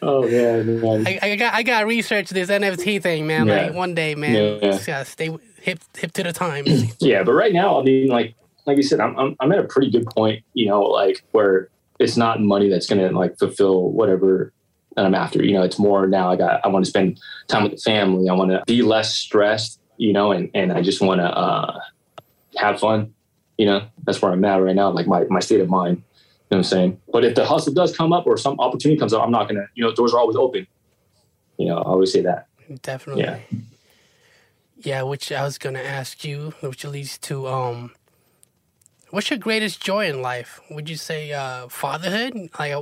oh yeah, man.
I, I, got I got to research this NFT thing, man. Yeah. Like one day, man. Yeah. Gotta stay hip hip to the times.
yeah, but right now, I mean, like like you said, I'm, I'm I'm at a pretty good point, you know, like where it's not money that's gonna like fulfill whatever that I'm after. You know, it's more now I got I want to spend time with the family. I want to be less stressed, you know, and, and I just want to uh, have fun. You know, that's where I'm at right now, like my, my state of mind. You know what I'm saying? But if the hustle does come up or some opportunity comes up, I'm not gonna, you know, doors are always open. You know, I always say that.
Definitely.
Yeah.
Yeah, which I was gonna ask you, which leads to um what's your greatest joy in life? Would you say uh fatherhood? Like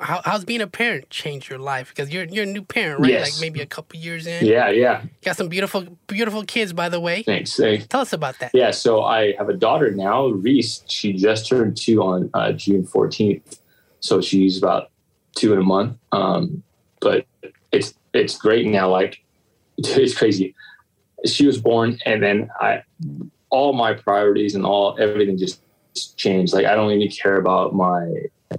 how, how's being a parent changed your life? Because you're you're a new parent, right? Yes. Like maybe a couple years in.
Yeah, yeah.
got some beautiful beautiful kids, by the way.
Thanks. Thanks.
Tell us about that.
Yeah, so I have a daughter now, Reese. She just turned two on uh, June fourteenth, so she's about two in a month. Um, but it's it's great now. Like it's crazy. She was born, and then I all my priorities and all everything just changed. Like I don't even care about my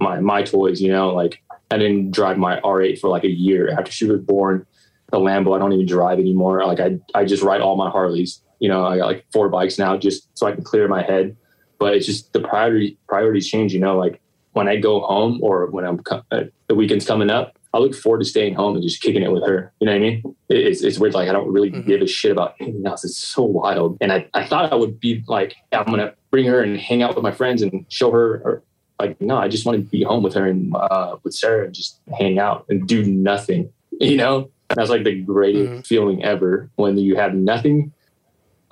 my my toys. You know, like I didn't drive my R8 for like a year after she was born. The Lambo, I don't even drive anymore. Like I I just ride all my Harleys. You know, I got like four bikes now just so I can clear my head. But it's just the priority priorities change. You know, like when I go home or when I'm uh, the weekend's coming up, I look forward to staying home and just kicking it with her. You know what I mean? It's, it's weird. Like I don't really mm-hmm. give a shit about anything else. It's so wild. And I, I thought I would be like, I'm going to bring her and hang out with my friends and show her like, no, I just want to be home with her and uh, with Sarah and just hang out and do nothing. You know, that's like the greatest mm-hmm. feeling ever when you have nothing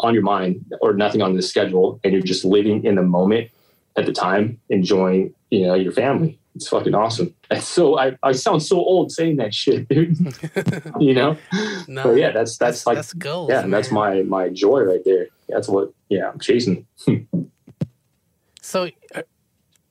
on your mind or nothing on the schedule and you're just living in the moment at the time, enjoying, you know, your family. It's fucking awesome. And so I, I sound so old saying that shit, dude. you know? No, but yeah, that's that's, that's like that's goals, yeah, man. that's my my joy right there. That's what yeah, I'm chasing.
so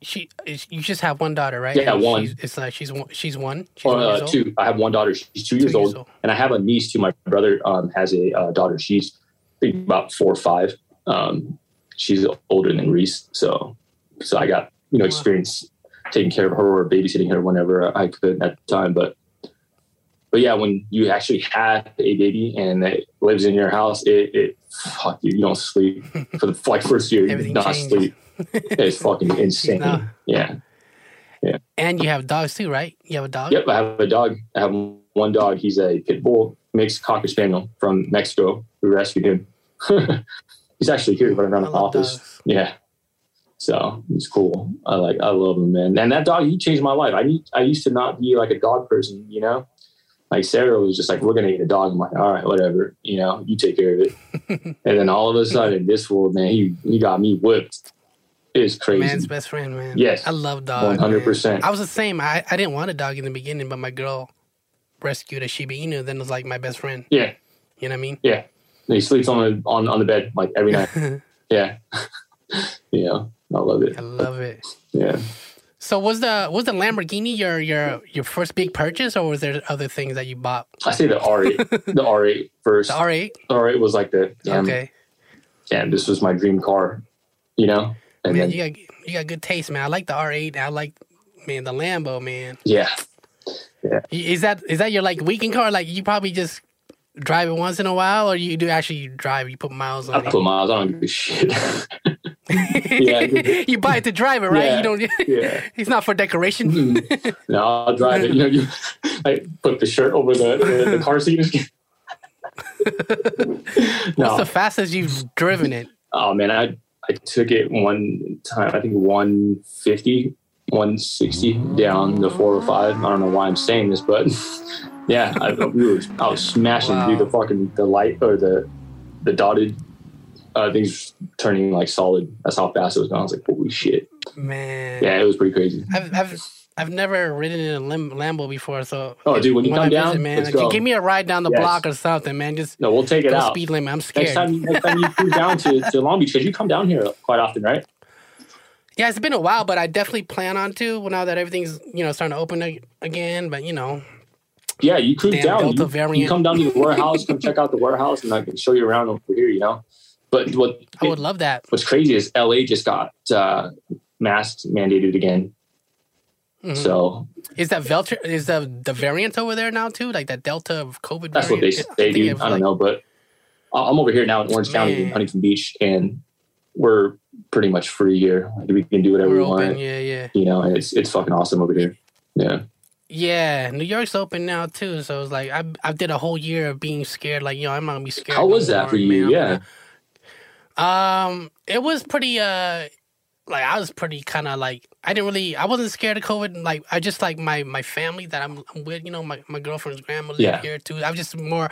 she you just have one daughter, right?
Yeah, one.
She's, it's like she's one. She's one. She's
one uh, two. I have one daughter. She's two, two years, old, old, and I have a niece too. My brother um, has a uh, daughter. She's think about four or five. Um, she's older than Reese, so so I got you know experience taking care of her or babysitting her whenever I could at the time. But but yeah, when you actually have a baby and it lives in your house, it, it fuck you, you don't sleep for the like first year. you do not changes. sleep it's fucking insane. Yeah. Yeah.
And you have dogs too, right? You have a dog?
Yep, I have a dog. I have one dog. He's a pit bull mixed cocker spaniel from Mexico. We rescued him. he's actually here right around the office. Dogs. Yeah. So he's cool. I like I love him, man. And that dog, he changed my life. I need I used to not be like a dog person, you know? Like Sarah was just like, We're gonna eat a dog. I'm like, all right, whatever, you know, you take care of it. and then all of a sudden this fool, man, he he got me whipped is crazy.
Man's best friend, man.
Yes.
I love dogs. One hundred percent. I was the same. I, I didn't want a dog in the beginning, but my girl rescued a Shiba Inu, then was like my best friend.
Yeah.
You know what I mean?
Yeah. And he sleeps on the on, on the bed like every night. yeah. yeah. I love it.
I love it.
Yeah.
So was the was the Lamborghini your your your first big purchase, or was there other things that you bought?
I say the R8, the R8 first.
The R8.
The R8 was like the damn, okay. Damn, this was my dream car. You know,
and man, then, you got you got good taste, man. I like the R8. I like man the Lambo, man.
Yeah. Yeah.
Is that is that your like weekend car? Like you probably just drive it once in a while, or you do actually drive? You put miles on
I it. put miles. I don't give a shit.
yeah, you buy it to drive it, right? Yeah, you don't. Yeah. it's not for decoration.
Mm-hmm. no, I'll drive it. You know, you like put the shirt over the the, the car seat.
What's no. the fastest you've driven it?
Oh man, I I took it one time, I think 150, 160 down the 405. I don't know why I'm saying this, but yeah, I, we were, I was smashing wow. through the fucking the light or the the dotted uh, things turning like solid. That's how fast it was going. I was like, holy shit.
Man.
Yeah, it was pretty crazy.
I've, I've I've never ridden in a Lam- Lambo before, so
Oh, dude, when you come
I
down,
visit, man,
go.
give me a ride down the
Yes.
block or something, man. Just
No, we'll take it out.
speed limit. I'm
Next
scared.
time, next time you cruise down to, to Long Beach, because you come down here quite often, right?
Yeah, it's been a while, but I definitely plan on to now that everything's you know starting to open ag- again. But you know,
Yeah, you cruise down. You, you come down to the warehouse, come check out the warehouse, and I can show you around over here. You know, but what
I would love that.
what's crazy is LA just got uh, masks mandated again.
Mhm.
So
Is that Velter? Is the the variant over there now too? Like that Delta of COVID?
that's what they
variant?
say, dude.
it's
I don't
like-
know, but I- I'm over here now in Orange County, in Huntington Beach, and we're pretty much free here. We can do whatever
We're
we
open.
want.
Yeah, yeah,
You know, and it's it's fucking awesome over here. Yeah.
yeah. New York's open now too, so it's like I I did a whole year of being scared. Like, yo, I'm gonna be scared.
How was that
more,
for you?
man.
Yeah.
Um, it was pretty. Uh, like I was pretty kind of like I didn't really. I wasn't scared of COVID. Like I just like my my family that I'm, I'm with. You know, my my girlfriend's grandma live
Yeah.
here too. I was just more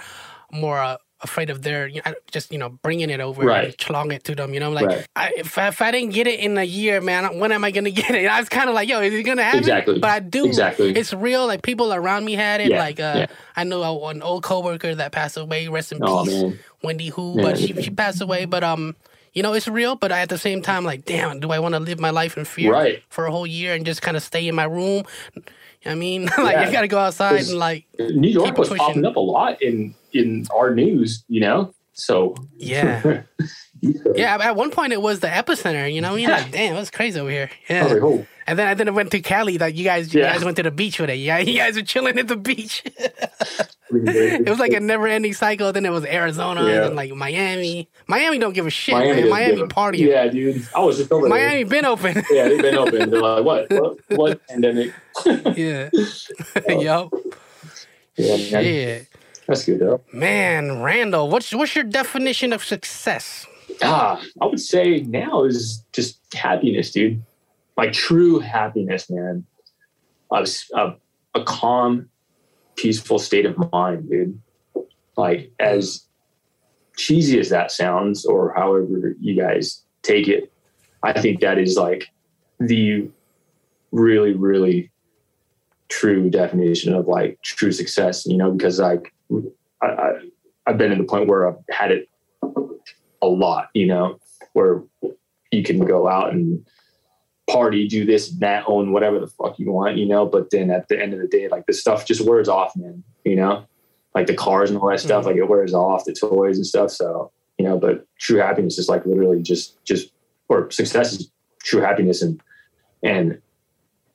more. Uh, afraid of their you know, just you know bringing it over
Right.
and chlong it to them you know like
Right.
I, if, I, if I didn't get it in a year man when am I gonna get it I was kind of like yo is it gonna happen
Exactly.
but I do
Exactly.
it's real like people around me had it
Yeah,
like uh
yeah.
I know an old coworker that passed away rest in
Oh
peace
man.
Wendy Who,
Yeah.
but she she passed away. But um, you know, it's real. But at the same time, like, damn, do I want to live my life in fear
Right.
for a whole year and just kind of stay in my room? I mean, like,
Yeah.
I gotta go outside and like,
New York was
pushing.
popping up a lot in in our news. You know, so
yeah, yeah. At one point, it was the epicenter. You know, mean, like, damn, it was crazy over here. Yeah.
like,
And then I then I went to Cali. That you guys, you
Yeah.
guys went to the beach with it. Yeah, you guys were chilling at the beach.
it
it was like a never-ending cycle. Then it was Arizona
Yeah.
and like Miami. Miami don't give a shit,
Miami,
man. Miami partying.
Yeah, dude. I was just over there.
Miami been open.
Yeah, they've been open. They're like, what? What? What pandemic?
yeah. Yup.
Yeah, man.
Yeah.
That's good though.
Man, Randall, what's what's your definition of success?
Ah, I would say now is just happiness, dude. Like true happiness, man. A calm, peaceful state of mind, dude. Like as cheesy as that sounds, or however you guys take it, I think that is like the really, really true definition of like true success. You know, because like I, I I've been to the point where I've had it a lot, you know, where you can go out and party, do this, that, own whatever the fuck you want, you know. But then at the end of the day, like the stuff just wears off, man. You know, like the cars and all that stuff, like it wears off, the toys and stuff. So you know, but true happiness is like literally just just or success is true happiness and and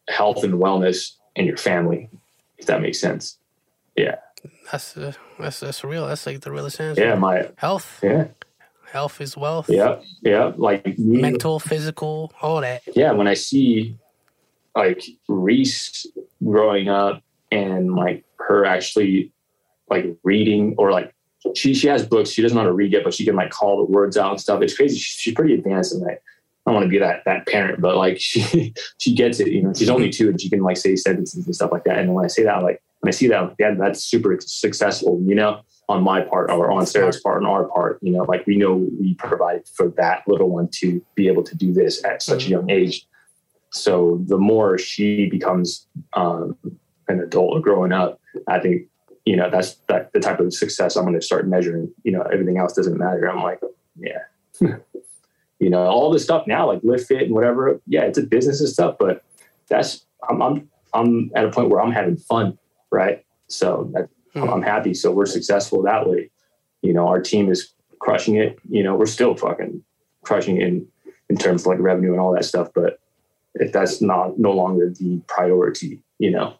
health and wellness and your family, if that makes sense. Yeah.
That's uh, that's that's real. That's like the realest answer.
Yeah, my
Health,
yeah,
health is wealth.
yeah, yeah. Like me-
Mental, physical, all that.
yeah, when I see like Reese growing up and like her actually like reading or like she she has books. She doesn't know how to read yet, but she can like call the words out and stuff. It's crazy. She, she's pretty advanced and like I don't want to be that that parent, but like she she gets it. You know, she's only two and she can like say sentences and stuff like that. And when I say that, like when I see that, yeah, that's super successful. You know, on my part or on Sarah's part, on our part. You know, like we know we provide for that little one to be able to do this at such a young age. So the more she becomes um, an adult or growing up, I think you know that's that the type of success I'm going to start measuring. You know, everything else doesn't matter. I'm like, yeah, you know, all this stuff now, like Live Fit and whatever. Yeah, it's a business and stuff, but that's I'm I'm I'm at a point where I'm having fun, right? So that, I'm, I'm happy. So we're successful that way. You know, our team is crushing it. You know, we're still fucking crushing it in in terms of like revenue and all that stuff, but if that's not no longer the priority, you know,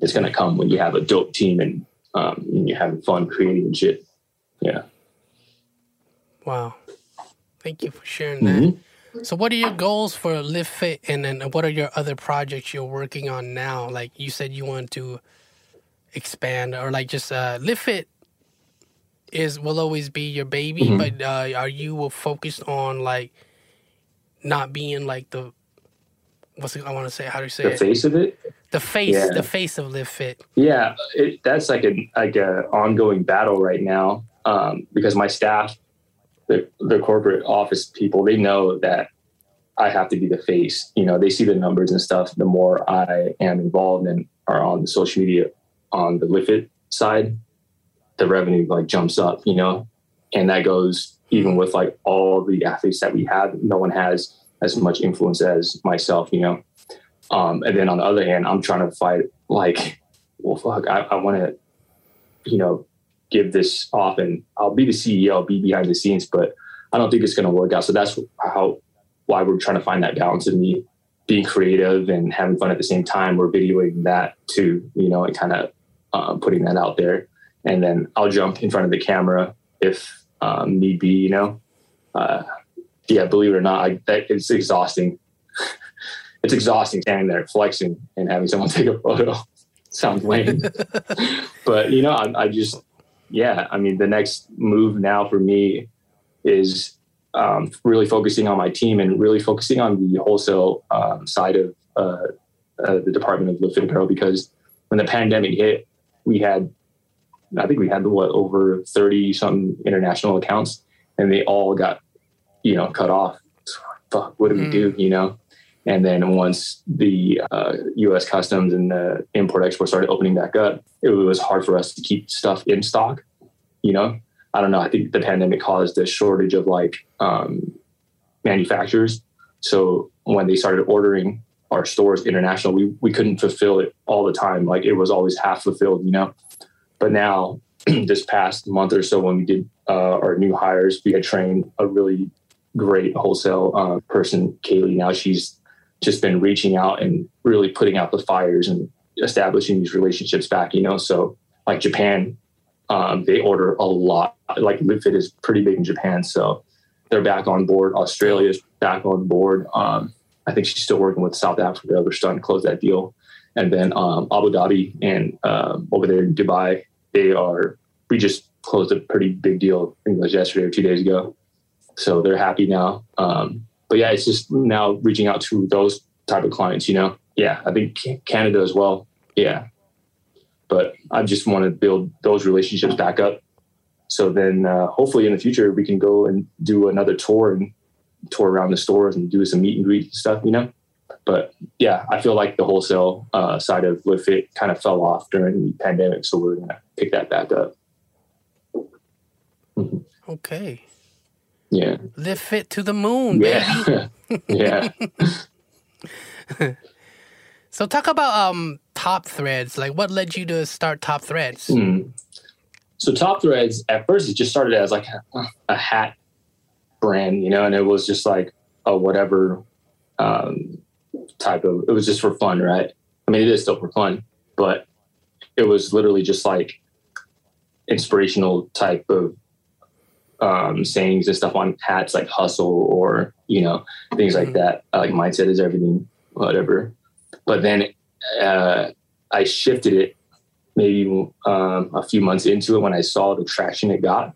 it's going to come when you have a dope team and, um, and you're having fun creating and shit. Yeah.
Wow. Thank you for sharing that.
Mm-hmm.
So, what are your goals for Live Fit, and then what are your other projects you're working on now? Like you said, you want to expand, or like just uh, Live Fit is will always be your baby,
Mm-hmm.
but uh, are you focused on like not being like the what's it, I want to say? How do you say
The
it?
face of it.
the face,
Yeah.
the face of Live Fit.
Yeah. It, that's like a, like a ongoing battle right now. Um, because my staff the, the corporate office people, they know that I have to be the face. You know, they see the numbers and stuff. The more I am involved and are on the social media on the Lift side, the revenue like jumps up, you know, and that goes even with like all the athletes that we have. No one has as much influence as myself, you know. Um, and then on the other hand, I'm trying to fight like, well, fuck, I, I want to, you know, give this off and I'll be the CEO, I'll be behind the scenes, but I don't think it's going to work out. So that's how, why we're trying to find that balance in me being creative and having fun at the same time. We're videoing that too, you know, and kind of um, putting that out there. And then I'll jump in front of the camera if um, need be, you know. Uh, yeah, believe it or not, I, that, it's exhausting. it's exhausting standing there flexing and having someone take a photo. Sounds lame, but you know, I, I, just, yeah. I mean, the next move now for me is um, really focusing on my team and really focusing on the wholesale um, side of uh, uh, the Department of Lift Apparel because when the pandemic hit, we had, I think we had what over thirty some international accounts, and they all got, you know, cut off. Fuck, what do mm. we do? You know, and then once the uh, U.S. Customs and the import export started opening back up, it was hard for us to keep stuff in stock. You know, I don't know. I think the pandemic caused a shortage of like um, manufacturers. So when they started ordering our stores international, we we couldn't fulfill it all the time. Like it was always half fulfilled. You know, but now this past month or so, when we did uh, our new hires, we had trained a really great wholesale uh, person, Kaylee. Now she's just been reaching out and really putting out the fires and establishing these relationships back, you know. So like Japan, um, they order a lot. Like Live Fit is pretty big in Japan, so they're back on board. Australia is back on board. Um, I think she's still working with South Africa. They're starting to close that deal, and then um, Abu Dhabi and um, over there in Dubai, they are. We just closed a pretty big deal. I think it was yesterday or two days ago. So they're happy now. Um, but yeah, it's just now reaching out to those type of clients, you know? Yeah, I think Canada as well. Yeah. But I just want to build those relationships back up. So then uh, hopefully in the future, we can go and do another tour and tour around the stores and do some meet and greet stuff, you know? But yeah, I feel like the wholesale uh, side of Live Fit kind of fell off during the pandemic. So we're to pick that back up.
Mm-hmm. Okay.
Yeah.
Live Fit to the moon.
Yeah. yeah.
so talk about um top threads. Like what led you to start top threads?
Mm. So top threads at first it just started as like a, a, hat brand, you know, and it was just like a whatever um, type of it was just for fun, right? I mean it is still for fun, but it was literally just like inspirational type of um, sayings and stuff on hats like hustle or you know things like mm-hmm. that like mindset is everything whatever but then uh, i shifted it maybe um, a few months into it when i saw the traction it got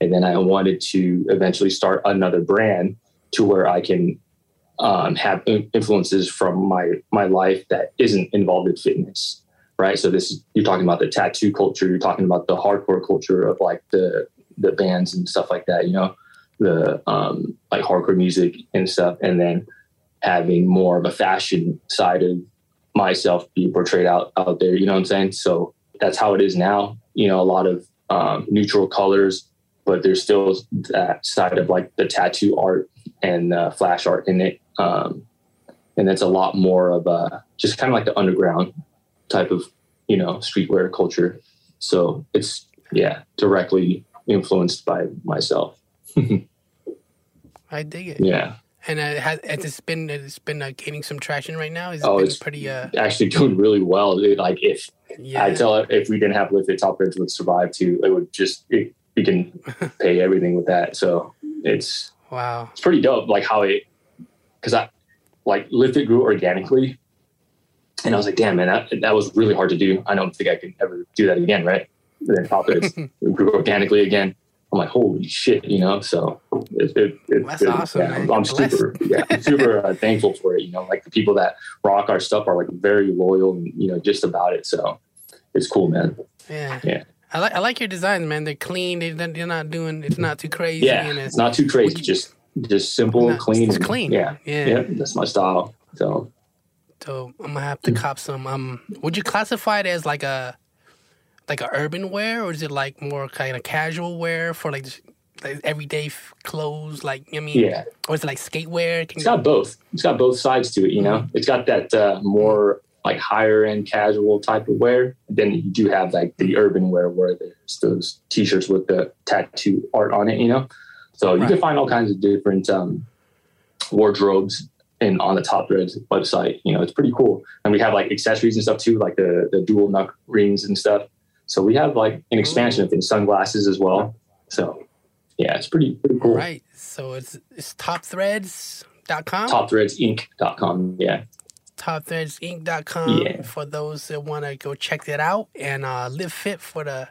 and then i wanted to eventually start another brand to where i can um, have influences from my my life that isn't involved in fitness right so this is you're talking about the tattoo culture you're talking about the hardcore culture of like the the bands and stuff like that, you know, the um, like hardcore music and stuff, and then having more of a fashion side of myself be portrayed out out there. You know what I'm saying? So that's how it is now. You know, a lot of um, neutral colors, but there's still that side of like the tattoo art and uh, flash art in it. Um, and that's a lot more of a just kind of like the underground type of you know streetwear culture. So it's yeah directly influenced by myself.
I dig it.
Yeah.
And uh, has, it's been it's been uh, gaining some traction right now. Is
it
oh,
it's
pretty uh...
actually doing really well. Like if yeah. I tell it, if we didn't have Live Fit, Top Threads would survive too. It would just it, we can pay everything with that. So it's
wow,
it's pretty dope. Like how it because I like Live Fit grew organically, and I was like, damn man, that that was really hard to do. I don't think I can ever do that again, right? then topics grew organically again. I'm like, holy shit, you know. So it, it, it,
that's awesome.
Yeah, I'm, I'm super, yeah, I'm super uh, thankful for it. You know, like the people that rock our stuff are like very loyal and you know just about it. So it's cool, man.
Yeah,
yeah.
I like I like your designs, man. They're clean. They, they're not doing. It's not too crazy.
Yeah,
and
it's not too crazy. Just just simple,
Not-
clean.
it's clean.
Yeah,
Yeah.
yeah. That's my style. So
So I'm gonna have to cop some. Um, would you classify it as like a like a urban wear, or is it like more kind of casual wear for like, just, like everyday f- clothes? Like I mean,
yeah,
or is it like skate wear? Can
it's got both. It's got both sides to it. You know, it's got that uh, more like higher end casual type of wear. Then you do have like the urban wear where there's those t-shirts with the tattoo art on it. You know, so you can find all kinds of different um, wardrobes in on the Top Threads website. You know, it's pretty cool. And we have like accessories and stuff too, like the the dual knuck rings and stuff. So we have like an expansion of things, sunglasses as well. So yeah, it's pretty pretty cool.
right. So it's it's topthreads.com.
Topthreadsinc.com. Yeah.
topthreadsinc.com
Yeah.
for those that want to go check that out and uh, live fit for the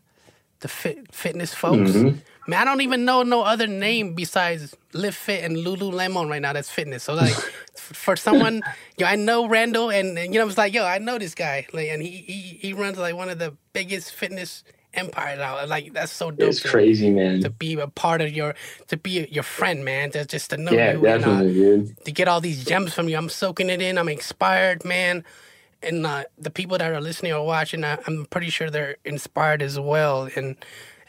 the fit fitness folks.
Mhm.
Man, I don't even know no other name besides Live Fit and Lululemon right now. That's fitness. So like, for someone, yo, I know Randall, and, and, you know, it's like, yo, I know this guy, like, and he he he runs like one of the biggest fitness empires out. Like that's so dope.
It's
to-
crazy, man.
To be a part of your, to be your friend, man. To just to know
Yeah,
you, and, uh,
definitely, dude.
to get all these gems from you. I'm soaking it in. I'm inspired, man. And uh, the people that are listening or watching, I, I'm pretty sure they're inspired as well. And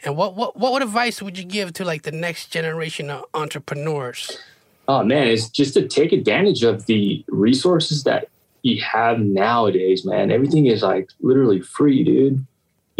and what, what what advice would you give to like the next generation of entrepreneurs?
Oh man, it's just to take advantage of the resources that you have nowadays, man. Everything is like literally free, dude.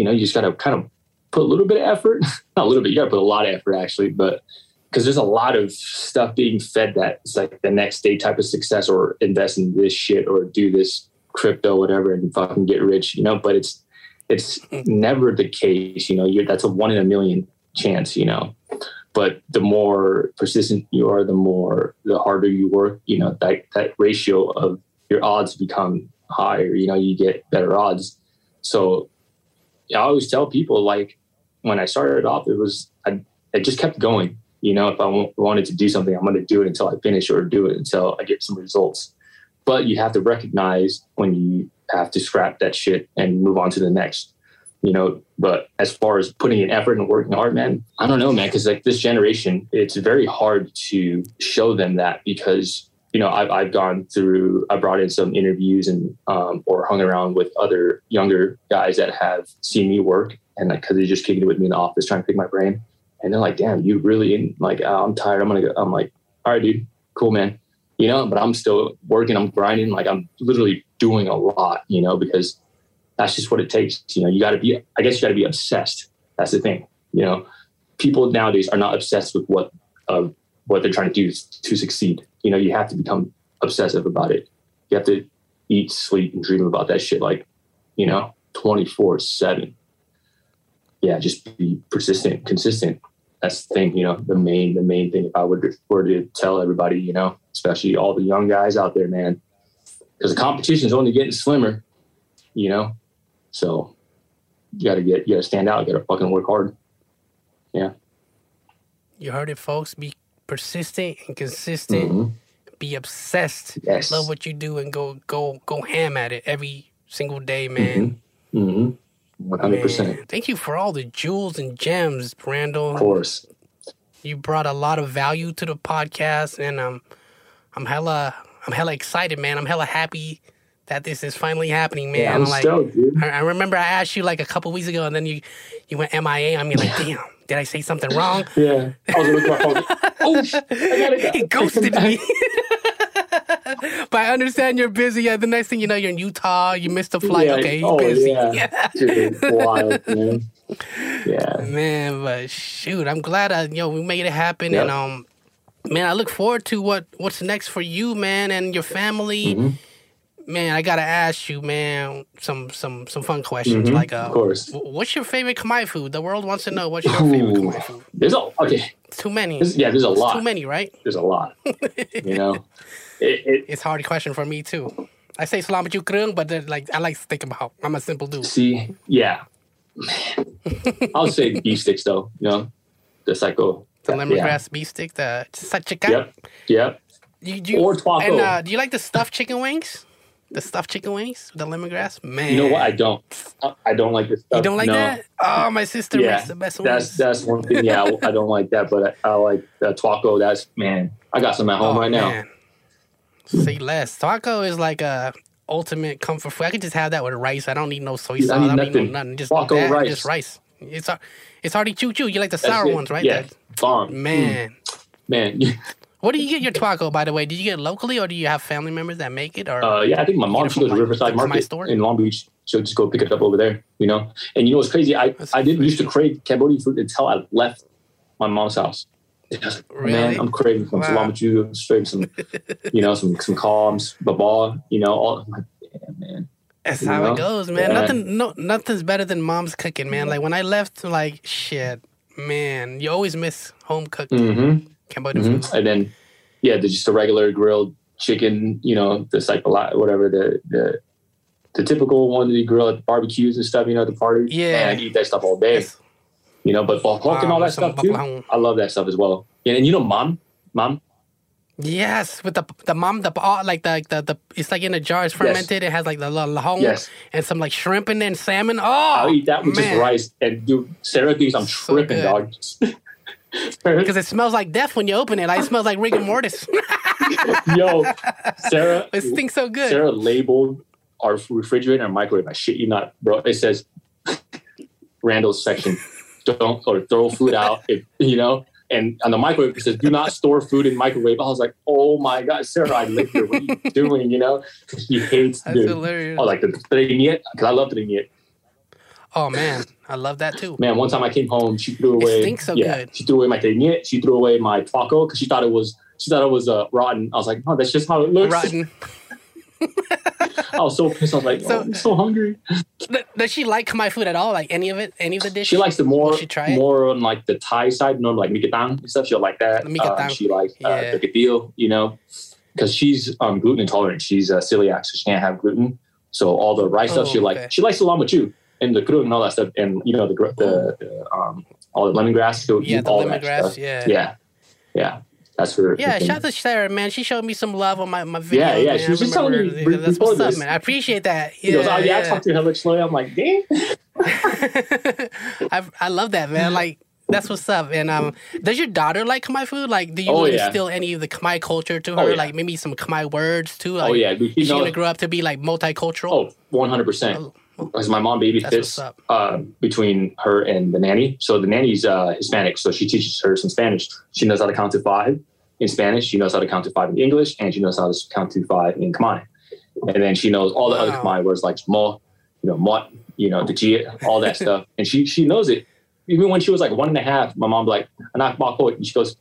You know, you just gotta kind of put a little bit of effort. Not a little bit, you gotta put a lot of effort actually, but because there's a lot of stuff being fed that it's like the next day type of success or invest in this shit or do this crypto, whatever, and fucking get rich, you know, but it's it's never the case, you know, you're that's a one in a million chance, you know but the more persistent you are, the more the harder you work. You know that that ratio of your odds become higher. You know you get better odds. So I always tell people like when I started off, it was I, I just kept going. You know, if I wanted to do something, I'm going to do it until I finish or do it until I get some results. But you have to recognize when you have to scrap that shit and move on to the next you know but as far as putting in effort and working hard man i don't know man because like this generation it's very hard to show them that because you know i've, I've gone through i brought in some interviews and um, or hung around with other younger guys that have seen me work and like because they just kicking it with me in the office trying to pick my brain and they're like damn you really in like oh, i'm tired i'm gonna go i'm like all right dude cool man you know but i'm still working i'm grinding like i'm literally doing a lot you know because that's just what it takes. You know, you got to be, I guess you got to be obsessed. That's the thing. You know, people nowadays are not obsessed with what, uh, what they're trying to do to succeed. You know, you have to become obsessive about it. You have to eat, sleep, and dream about that shit like, you know, 24 7. Yeah, just be persistent, consistent. That's the thing, you know, the main, the main thing if I would were to tell everybody, you know, especially all the young guys out there, man, because the competition is only getting slimmer, you know, so you got to get, you got to stand out. You got to fucking work hard. Yeah.
You heard it, folks. Be persistent and consistent.
Mhm.
Be obsessed.
Yes.
Love what you do and go go go ham at it every single day, man.
Mm-hmm. One hundred percent.
Man, Thank you for all the jewels and gems, Randall.
Of course.
you brought a lot of value to the podcast and um I'm hella I'm hella excited, man. I'm hella happy that this is finally happening, man.
Yeah, I'm
like
stoked, dude.
I, I remember I asked you like a couple weeks ago and then you you went MIA. I mean like, damn, did I say something wrong?
Yeah. I was looking at my phone. Oh, shit. I gotta go.
he ghosted me. but I understand you're busy. Yeah, the next thing you know, you're in Utah. You missed the flight.
Yeah.
Okay,
Oh,
busy.
yeah. Dude, wild, man. Yeah.
Man, but shoot, I'm glad I, you know, we made it happen,
Yep.
and um, man, I look forward to what what's next for you, man, and your family.
Mhm.
Man, I gotta ask you, man, some some some fun questions.
Mhm.
Like, uh,
Of course.
what's your favorite Khmer food? The world wants to know what's your favorite
Ooh.
Khmer food.
There's a okay.
Too many.
There's, yeah, there's a
It's
lot.
too many, right?
There's a lot. You know, it, it,
It's a hard question for me too. I say salamat yukrung, but like I like to think about. I'm a simple dude.
see, yeah. I'll say beef sticks though. You know, the psycho.
The
yeah.
lemongrass beef stick, the chicken.
Yep. Yep.
You, you,
Or taco.
And uh, do you like the stuffed chicken wings? The stuffed chicken wings with the lemongrass, man.
You know what? I don't. I- I don't like this stuff.
You don't like
no.
that? Oh, my sister
Yeah,
makes the best
That's
ones.
that's one thing. Yeah, I, I don't like that, but I, I like the taco. That's man. I got some at home
oh,
right now.
man. Say less. Taco is like a ultimate comfort food. I could just have that with rice. I don't need no soy
Yeah, I
sauce. I don't need no
nothing.
nothing. Just
Taco
that,
rice.
just rice. It's it's already choo choo. You like the
That's
sour
it.
ones, right?
Yeah,
That-
mm.
man.
man.
What do you get your taco, by the way? Did you get it locally or do you have family members that make it? Or
Uh, yeah, I think my mom she goes to Riverside Market
store?
in Long Beach. She'll just go pick it up over there, you know. And you know what's crazy? I,
That's
I didn't used to crave Cambodian food until I left my mom's house.
Really?
Man, I'm craving some
Wow.
salamachu, craving some, you know, some some calms, baba, you know. All, like, damn, man.
That's
You
how
know?
it goes, man.
Yeah.
Nothing, no, nothing's better than mom's cooking, man. Like when I left, like shit, man. You always miss home cooked
Mm-hmm.
Cambodian
hmm
food.
And then, yeah, there's just a regular grilled chicken, you know, the like a lot, whatever the the the typical one that you grill at the barbecues and stuff, you know, at the parties.
Yeah.
and I eat that stuff all day.
Yes.
You know, but balhok and all that stuff too. I love that stuff as well. Yeah, and you know, mom, mom,
Yes, with the the mom, the oh, like the, the the it's like in a jar. It's fermented. It has like the la- lahong
Yes.
and some like shrimp in there and salmon. Oh,
I'll eat that with just rice. And dude, Sarah thinks I'm
So
tripping,
good.
dog.
because it smells like death when you open it. Like it smells like rigor mortis.
Yo, Sarah,
it stinks so good.
Sarah labeled our refrigerator and microwave. I shit you not, bro. It says Randall's section. Don't or throw food out. If you know. And on the microwave, it says, "Do not store food in microwave." I was like, "Oh my god, Sarah, I live here. What are you doing?" You know, she hates
That's
dude.
hilarious.
Oh, like the treñiet because I love treñiet.
Oh man, I love that too.
Man, one time I came home, she threw
It
away.
stinks so
yeah,
good.
she threw away my treñiet. She threw away my taco because she thought it was she thought it was uh, rotten. I was like, "No, that's just how it looks."
Rotten.
I was so pissed. I was like,
So-
"Oh, I'm so hungry."
Th- Does she like my food at all? Like any of it? Any of the dishes?
She likes the more more on like the Thai side, normally like mikatang and stuff. She'll like that. Uh, she likes uh,
Yeah.
the kadil, you know, because she's um, gluten intolerant. She's uh, celiac, so she can't have gluten. So all the rice stuff
Oh,
she
okay.
like. She likes the lamachu and the krung and all that stuff, and you know the the, the um all the lemongrass. She'll
Yeah, the
all
lemongrass. Yeah.
yeah, yeah. That's her.
Yeah, shout out to Sarah, man. She showed me some love on my, my video.
Yeah, yeah,
Man.
she was
I
just telling me
That's what's up, man. I appreciate that. Yeah,
goes, oh, yeah, I talked to her slowly. I'm like, damn.
I I love that, man. Like that's what's up. And um, does your daughter like Khmer food? Like, do you
Oh, yeah.
instill any of the Khmer culture to her?
Oh, yeah.
Like maybe some Khmer words too. Like,
oh yeah,
Is she gonna grow up to be like multicultural?
Oh, 100%. Because my mom babysits uh, between her and the nanny. So the nanny's uh, Hispanic, so she teaches her some Spanish. She knows how to count to five in Spanish. She knows how to count to five in English, and she knows how to count to five in Khmer. And then she knows all the other
Wow.
Khmer words like mo, you know, mot, you know, the all that stuff. And she she knows it. Even when she was like one and a half, my mom like, anak bako, and she goes.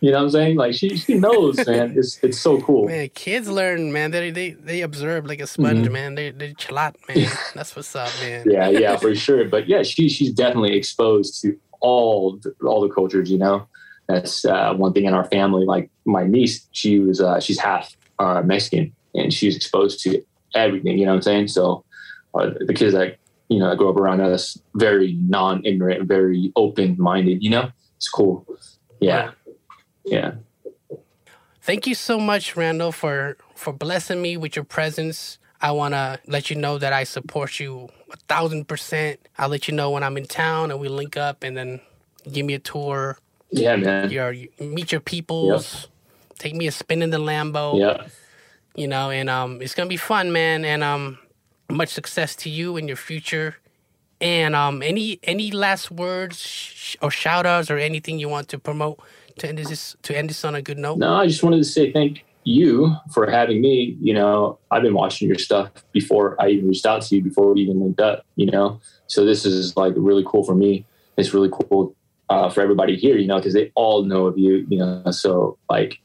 You know what I'm saying? Like she she knows, man. It's it's so cool.
Man, kids learn, man. They they they observe like a sponge, man. They they chalat, man. That's what's up, man.
Mm-hmm. yeah, yeah, for sure. But yeah, she she's definitely exposed to all the, all the cultures. You know, that's uh, one thing in our family. Like my niece, she was uh, she's half uh, Mexican, and she's exposed to everything. You know what I'm saying? So uh, the kids that you know that grow up around us, very non-ignorant, very open-minded. You know, it's cool. Yeah, yeah.
Thank you so much, Randall, for for blessing me with your presence. I want to let you know that I support you a thousand percent. I'll let you know when I'm in town and we link up and then give me a tour.
Yeah, man.
Your meet your peoples. Take me a spin in the Lambo.
Yeah.
You know, and um, it's gonna be fun, man. And um, much success to you in your future. And um, any any last words sh- or shout outs or anything you want to promote to end this to end this on a good note?
No, I just wanted to say thank you for having me. You know, I've been watching your stuff before I even reached out to you, before we even linked up, you know. So this is like really cool for me. It's really cool uh, for everybody here, you know, because they all know of you, you know. So like,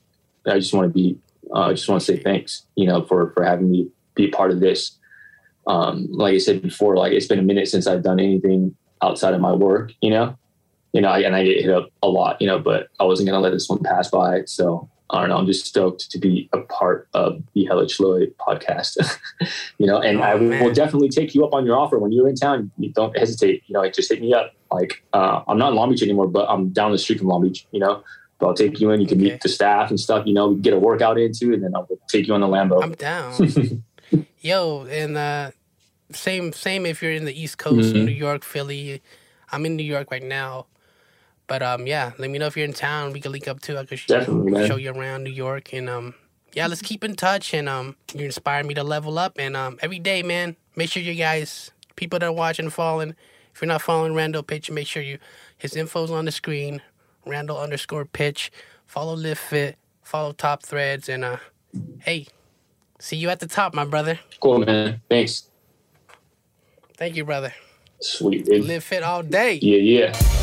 I just want to be, uh, I just want to say thanks, you know, for for having me be a part of this. Um, like I said before, like it's been a minute since I've done anything outside of my work, you know you know, and I get hit up a lot, you know, but I wasn't going to let this one pass by. So I don't know. I'm just stoked to be a part of the Hella Chloe podcast, you know, and
Oh,
I will definitely take you up on your offer when you're in town. You don't hesitate, you know, like just hit me up. Like, uh, I'm not in Long Beach anymore, but I'm down the street from Long Beach, you know, but I'll take you in. You can
Okay.
meet the staff and stuff, you know, we can get a workout into, and then I'll take you on the Lambo.
I'm down. yo, and uh, same same if you're in the East Coast,
Mhm.
New York, Philly. I'm in New York right now, but um, yeah, let me know if you're in town. We can link up too. I could sh-
Definitely, man.
show you around New York, and um, yeah, let's keep in touch. And um, you inspire me to level up. And um, every day, man, make sure you guys, people that are watching, following. If you're not following Randall Pich, make sure you his info's on the screen. Randall underscore Pich. Follow Live Fit. Follow Top Threads, and uh, hey, see you at the top, my brother.
Cool, man. Thanks.
Thank you, brother.
Sweet, dude.
Live fit all day.
Yeah, yeah.